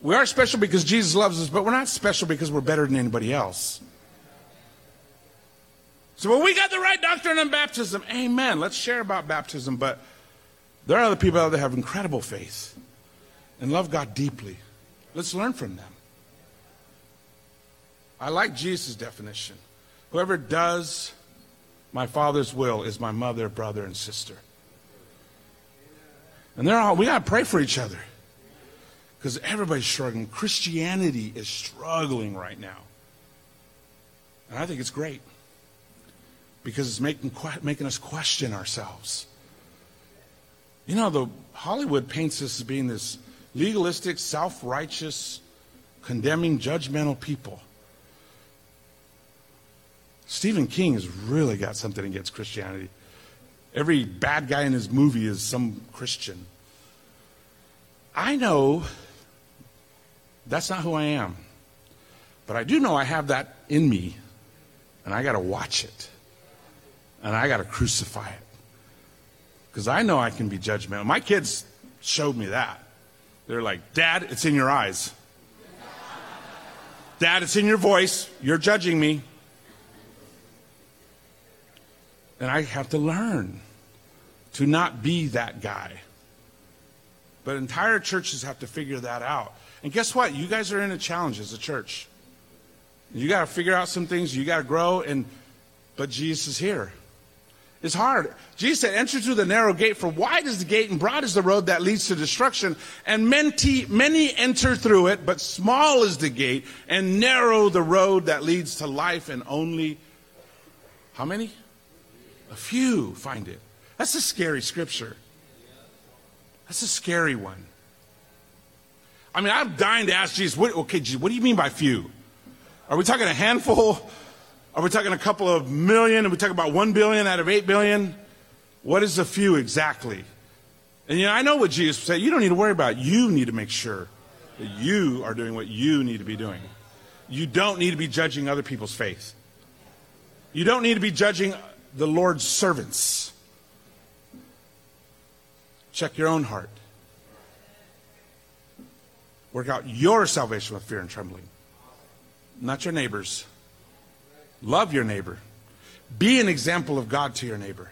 we are special because Jesus loves us, but we're not special because we're better than anybody else. So, well, we got the right doctrine on baptism. Amen. Let's share about baptism, but there are other people out there that have incredible faith and love God deeply. Let's learn from them. I like Jesus' definition. Whoever does my Father's will is my mother, brother, and sister. And they're all, we got to pray for each other. Because everybody's struggling. Christianity is struggling right now. And I think it's great. Because it's making, making us question ourselves. You know, the Hollywood paints us as being this legalistic, self-righteous, condemning, judgmental people. Stephen King has really got something against Christianity. Every bad guy in his movie is some Christian. I know that's not who I am. But I do know I have that in me, and I got to watch it. And I got to crucify it. Because I know I can be judgmental. My kids showed me that. They're like, Dad, it's in your eyes. Dad, it's in your voice. You're judging me. And I have to learn to not be that guy. But entire churches have to figure that out. And guess what? You guys are in a challenge as a church. You got to figure out some things. You got to grow. And but Jesus is here. It's hard. Jesus said, "Enter through the narrow gate. For wide is the gate and broad is the road that leads to destruction, and many, many enter through it. But small is the gate and narrow the road that leads to life, and only how many? A few find it. That's a scary scripture. That's a scary one. I mean, I'm dying to ask Jesus, what, okay, Jesus, what do you mean by few? Are we talking a handful? Are we talking a couple of million? Are we talking about one billion out of eight billion? What is a few exactly? And you know, I know what Jesus said. You don't need to worry about it. You need to make sure that you are doing what you need to be doing. You don't need to be judging other people's faith. You don't need to be judging the Lord's servants. Check your own heart. Work out your salvation with fear and trembling, not your neighbor's. Love your neighbor. Be an example of God to your neighbor.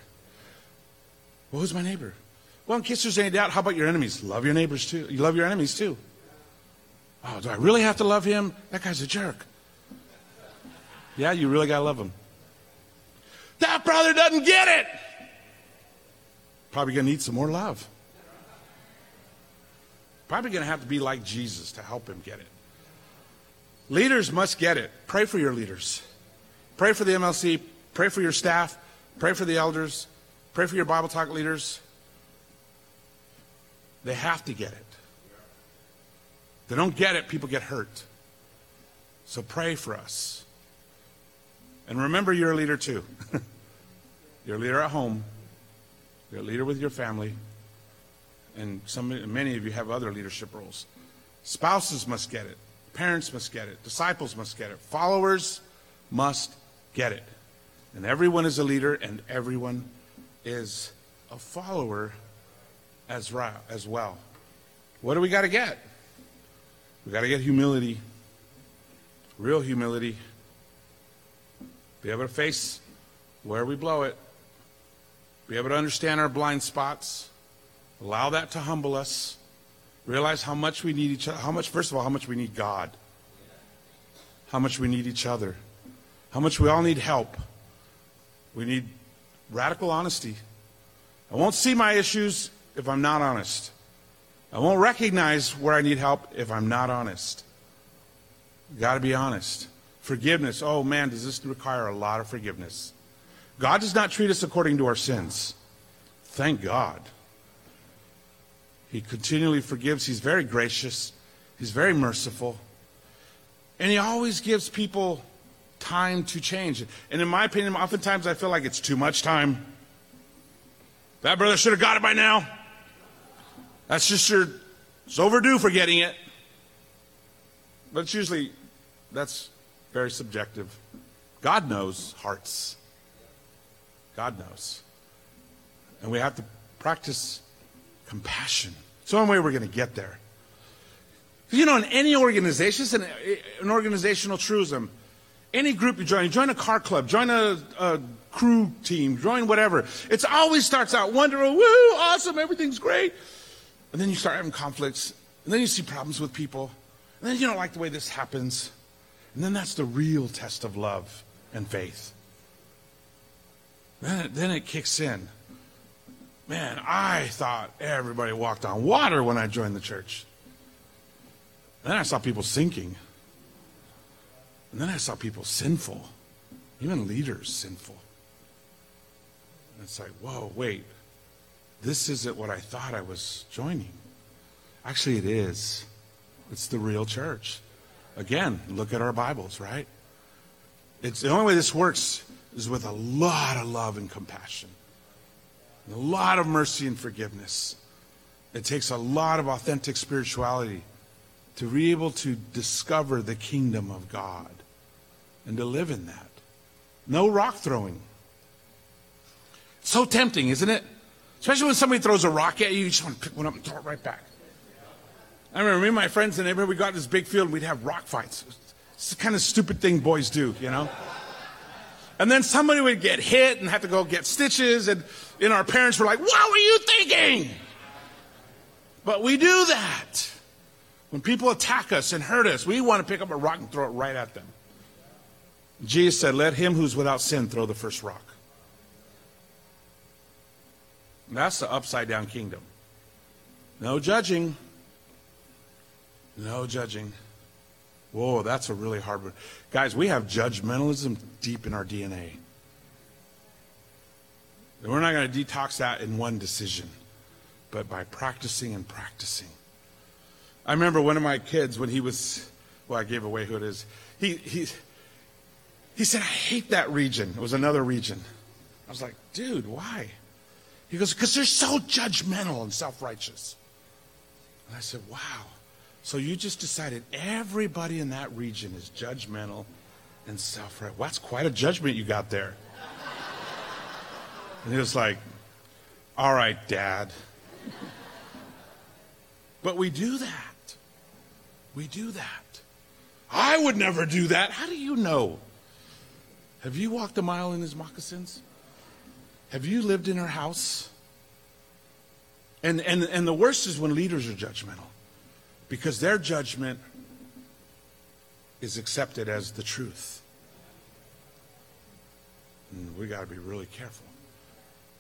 Well, who's my neighbor? Well, in case there's any doubt, how about your enemies? Love your neighbors too. You love your enemies too. Oh, do I really have to love him? That guy's a jerk. Yeah, you really got to love him. That brother doesn't get it. Probably going to need some more love. Probably going to have to be like Jesus to help him get it. Leaders must get it. Pray for your leaders. Pray for the MLC. Pray for your staff. Pray for the elders. Pray for your Bible talk leaders. They have to get it. If they don't get it, people get hurt. So pray for us. And remember, you're a leader too. (laughs) you're a leader at home. You're a leader with your family and some, many of you have other leadership roles. Spouses must get it. Parents must get it. Disciples must get it. Followers must get it. And everyone is a leader, and everyone is a follower as, as well. What do we got to get? We got to get humility, real humility. Be able to face where we blow it. Be able to understand our blind spots Allow that to humble us. Realize how much we need each other. How much, first of all, how much we need God. How much we need each other. How much we all need help. We need radical honesty. I won't see my issues if I'm not honest. I won't recognize where I need help if I'm not honest. Got to be honest. Forgiveness. Oh man, does this require a lot of forgiveness? God does not treat us according to our sins. Thank God. He continually forgives. He's very gracious. He's very merciful. And he always gives people time to change. And in my opinion, oftentimes I feel like it's too much time. That brother should have got it by now. That sister is overdue for getting it. But it's usually, that's very subjective. God knows hearts. God knows. And we have to practice compassion. It's the only way we're going to get there. You know, in any organization, it's an, an organizational truism. Any group you join, join a car club, join a, a crew team, join whatever. It always starts out wonderful, oh, woo, awesome, everything's great. And then you start having conflicts, and then you see problems with people, and then you don't like the way this happens. And then that's the real test of love and faith. Then it, then it kicks in. Man, I thought everybody walked on water when I joined the church. then I saw people sinking. And then I saw people sinful, even leaders sinful. And it's like, whoa, wait. this isn't what I thought I was joining. Actually, it is. It's the real church. Again, look at our Bibles, right? It's the only way this works is with a lot of love and compassion, and a lot of mercy and forgiveness. It takes a lot of authentic spirituality to be able to discover the kingdom of God and to live in that. No rock throwing. So tempting, isn't it? Especially when somebody throws a rock at you, you just want to pick one up and throw it right back. I remember me and my friends and everybody, we got this big field and we'd have rock fights. It's the kind of stupid thing boys do, you know? And then somebody would get hit and have to go get stitches, and, and our parents were like, What were you thinking? But we do that. When people attack us and hurt us, we want to pick up a rock and throw it right at them. Jesus said, Let him who's without sin throw the first rock. That's the upside down kingdom. No judging. No judging. Whoa, that's a really hard one. Guys, we have judgmentalism deep in our DNA. And we're not going to detox that in one decision, but by practicing and practicing. I remember one of my kids when he was, well, I gave away who it is. He, he, he said, I hate that region. It was another region. I was like, dude, why? He goes, because they're so judgmental and self righteous. And I said, wow. So you just decided everybody in that region is judgmental and self righteous. Well, that's quite a judgment you got there. And he was like, all right, Dad. But we do that. We do that. I would never do that. How do you know? Have you walked a mile in his moccasins? Have you lived in her house? And, and, and the worst is when leaders are judgmental because their judgment is accepted as the truth. And we got to be really careful.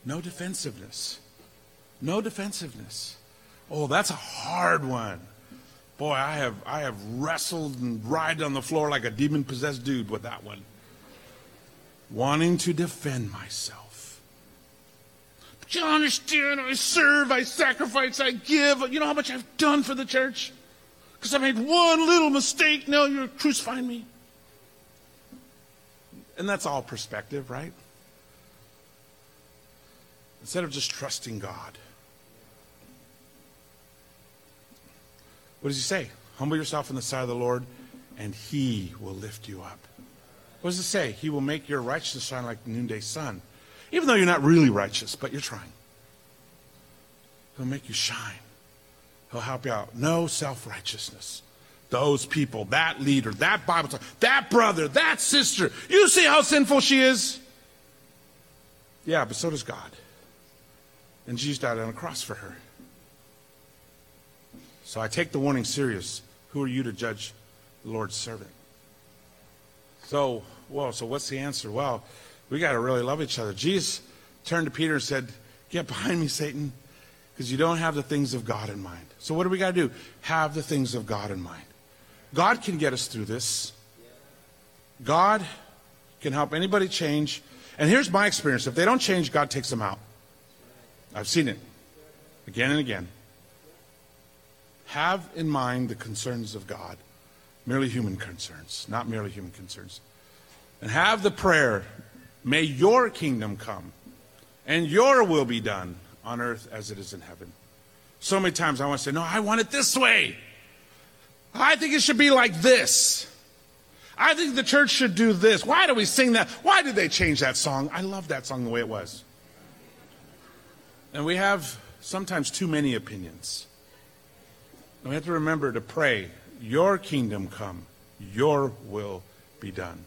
No defensiveness. No defensiveness. Oh, that's a hard one. Boy, I have I have wrestled and writhed on the floor like a demon possessed dude with that one. Wanting to defend myself. But you understand, I serve, I sacrifice, I give. You know how much I've done for the church? Because I made one little mistake, now you're crucifying me. And that's all perspective, right? Instead of just trusting God. What does he say? Humble yourself in the sight of the Lord, and he will lift you up. What does it say? He will make your righteousness shine like the noonday sun. Even though you're not really righteous, but you're trying. He'll make you shine. He'll help you out. No self righteousness. Those people, that leader, that Bible, talk, that brother, that sister. You see how sinful she is? Yeah, but so does God. And Jesus died on a cross for her. So I take the warning serious. Who are you to judge the Lord's servant? So, well, so what's the answer? Well, we got to really love each other. Jesus turned to Peter and said, Get behind me, Satan, because you don't have the things of God in mind. So, what do we got to do? Have the things of God in mind. God can get us through this. God can help anybody change. And here's my experience if they don't change, God takes them out. I've seen it again and again. Have in mind the concerns of God, merely human concerns, not merely human concerns. And have the prayer, may your kingdom come and your will be done on earth as it is in heaven. So many times I want to say, no, I want it this way. I think it should be like this. I think the church should do this. Why do we sing that? Why did they change that song? I love that song the way it was. And we have sometimes too many opinions. And we have to remember to pray, Your kingdom come, Your will be done.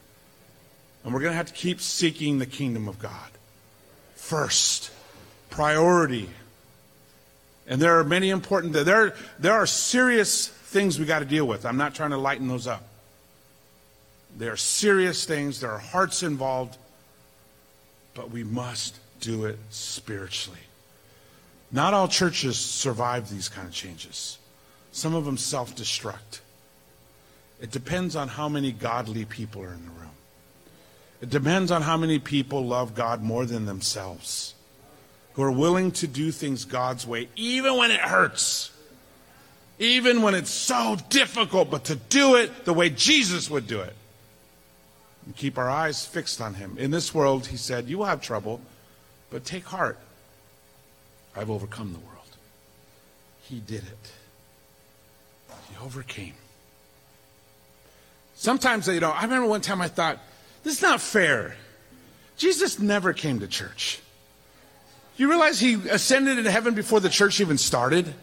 And we're going to have to keep seeking the kingdom of God. First, priority. And there are many important, there, there are serious things we got to deal with. I'm not trying to lighten those up. There are serious things, there are hearts involved, but we must do it spiritually. Not all churches survive these kind of changes. Some of them self destruct. It depends on how many godly people are in the room. It depends on how many people love God more than themselves. Who are willing to do things God's way, even when it hurts, even when it's so difficult, but to do it the way Jesus would do it. And keep our eyes fixed on Him. In this world, He said, You will have trouble, but take heart. I've overcome the world. He did it. He overcame. Sometimes, you know, I remember one time I thought, this is not fair. Jesus never came to church. You realize he ascended into heaven before the church even started?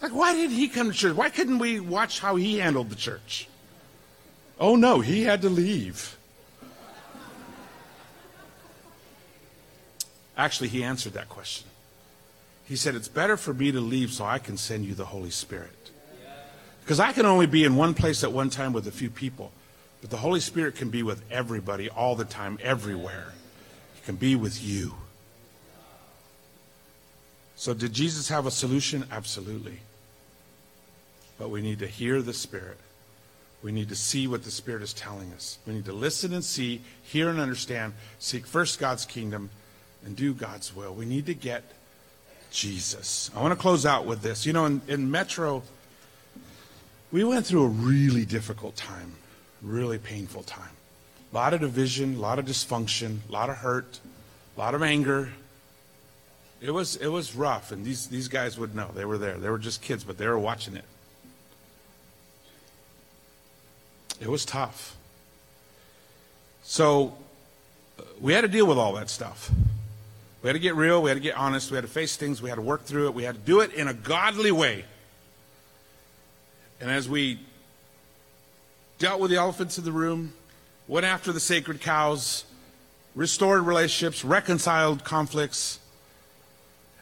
Like, why did he come to church? Why couldn't we watch how he handled the church? Oh, no, he had to leave. Actually, he answered that question. He said, It's better for me to leave so I can send you the Holy Spirit. Because I can only be in one place at one time with a few people. But the Holy Spirit can be with everybody all the time, everywhere. Can be with you. So, did Jesus have a solution? Absolutely. But we need to hear the Spirit. We need to see what the Spirit is telling us. We need to listen and see, hear and understand, seek first God's kingdom, and do God's will. We need to get Jesus. I want to close out with this. You know, in, in Metro, we went through a really difficult time, really painful time. A lot of division, a lot of dysfunction, a lot of hurt, a lot of anger. It was it was rough, and these these guys would know. They were there. They were just kids, but they were watching it. It was tough. So uh, we had to deal with all that stuff. We had to get real. We had to get honest. We had to face things. We had to work through it. We had to do it in a godly way. And as we dealt with the elephants in the room, went after the sacred cows, restored relationships, reconciled conflicts,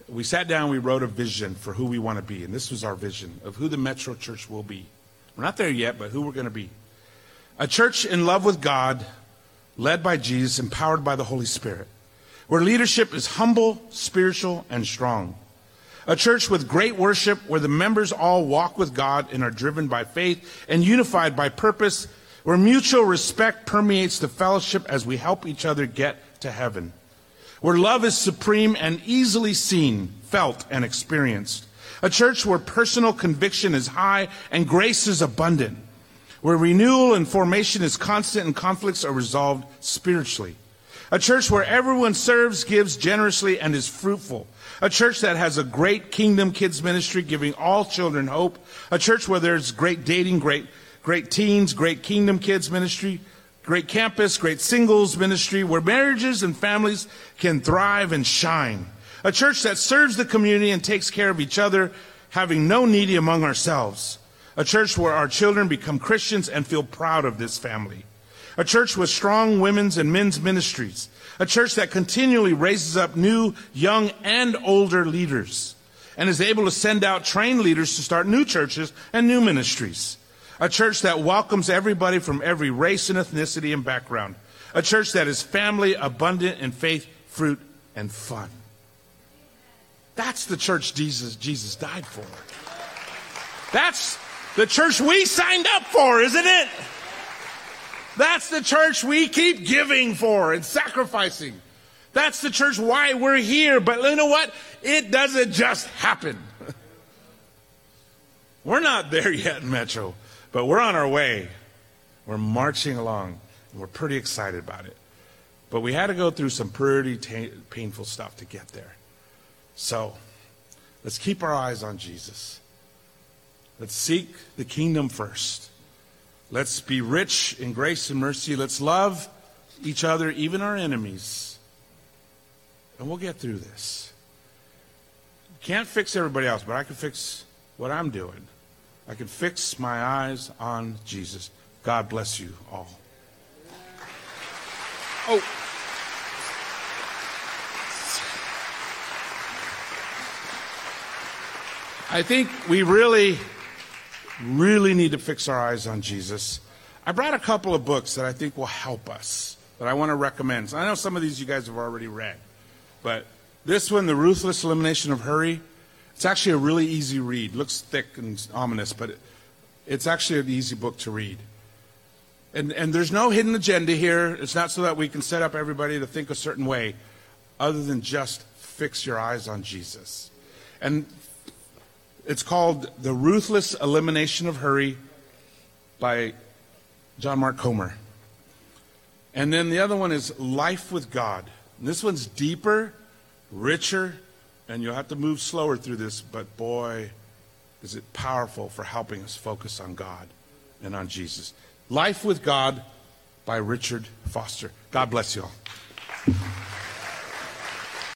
we sat down, we wrote a vision for who we want to be. And this was our vision of who the Metro Church will be. We're not there yet, but who we're going to be. A church in love with God, led by Jesus, empowered by the Holy Spirit, where leadership is humble, spiritual, and strong a church with great worship where the members all walk with God and are driven by faith and unified by purpose, where mutual respect permeates the fellowship as we help each other get to heaven, where love is supreme and easily seen, felt, and experienced. A church where personal conviction is high and grace is abundant, where renewal and formation is constant and conflicts are resolved spiritually. A church where everyone serves, gives generously, and is fruitful a church that has a great kingdom kids ministry, giving all children hope. A church where there's great dating, great, great teens, great kingdom kids ministry, great campus, great singles ministry, where marriages and families can thrive and shine. A church that serves the community and takes care of each other, having no needy among ourselves. A church where our children become Christians and feel proud of this family. A church with strong women's and men's ministries a church that continually raises up new, young, and older leaders and is able to send out trained leaders to start new churches and new ministries. A church that welcomes everybody from every race and ethnicity and background. A church that is family, abundant in faith, fruit, and fun. That's the church Jesus, Jesus died for. That's the church we signed up for, isn't it? That's the church we keep giving for and sacrificing. That's the church why we're here. But you know what? It doesn't just happen. (laughs) we're not there yet Metro, but we're on our way. We're marching along, and we're pretty excited about it. But we had to go through some pretty ta- painful stuff to get there. So let's keep our eyes on Jesus. Let's seek the kingdom first. Let's be rich in grace and mercy. Let's love each other, even our enemies. And we'll get through this. Can't fix everybody else, but I can fix what I'm doing. I can fix my eyes on Jesus. God bless you all. Oh. I think we really really need to fix our eyes on Jesus. I brought a couple of books that I think will help us that I want to recommend. I know some of these you guys have already read, but this one, The Ruthless Elimination of Hurry, it's actually a really easy read. Looks thick and ominous, but it, it's actually an easy book to read. And, and there's no hidden agenda here. It's not so that we can set up everybody to think a certain way. other than just fix your eyes on Jesus. And it's called The Ruthless Elimination of Hurry by John Mark Comer. And then the other one is Life with God. And this one's deeper, richer, and you'll have to move slower through this, but boy, is it powerful for helping us focus on God and on Jesus. Life with God by Richard Foster. God bless you all.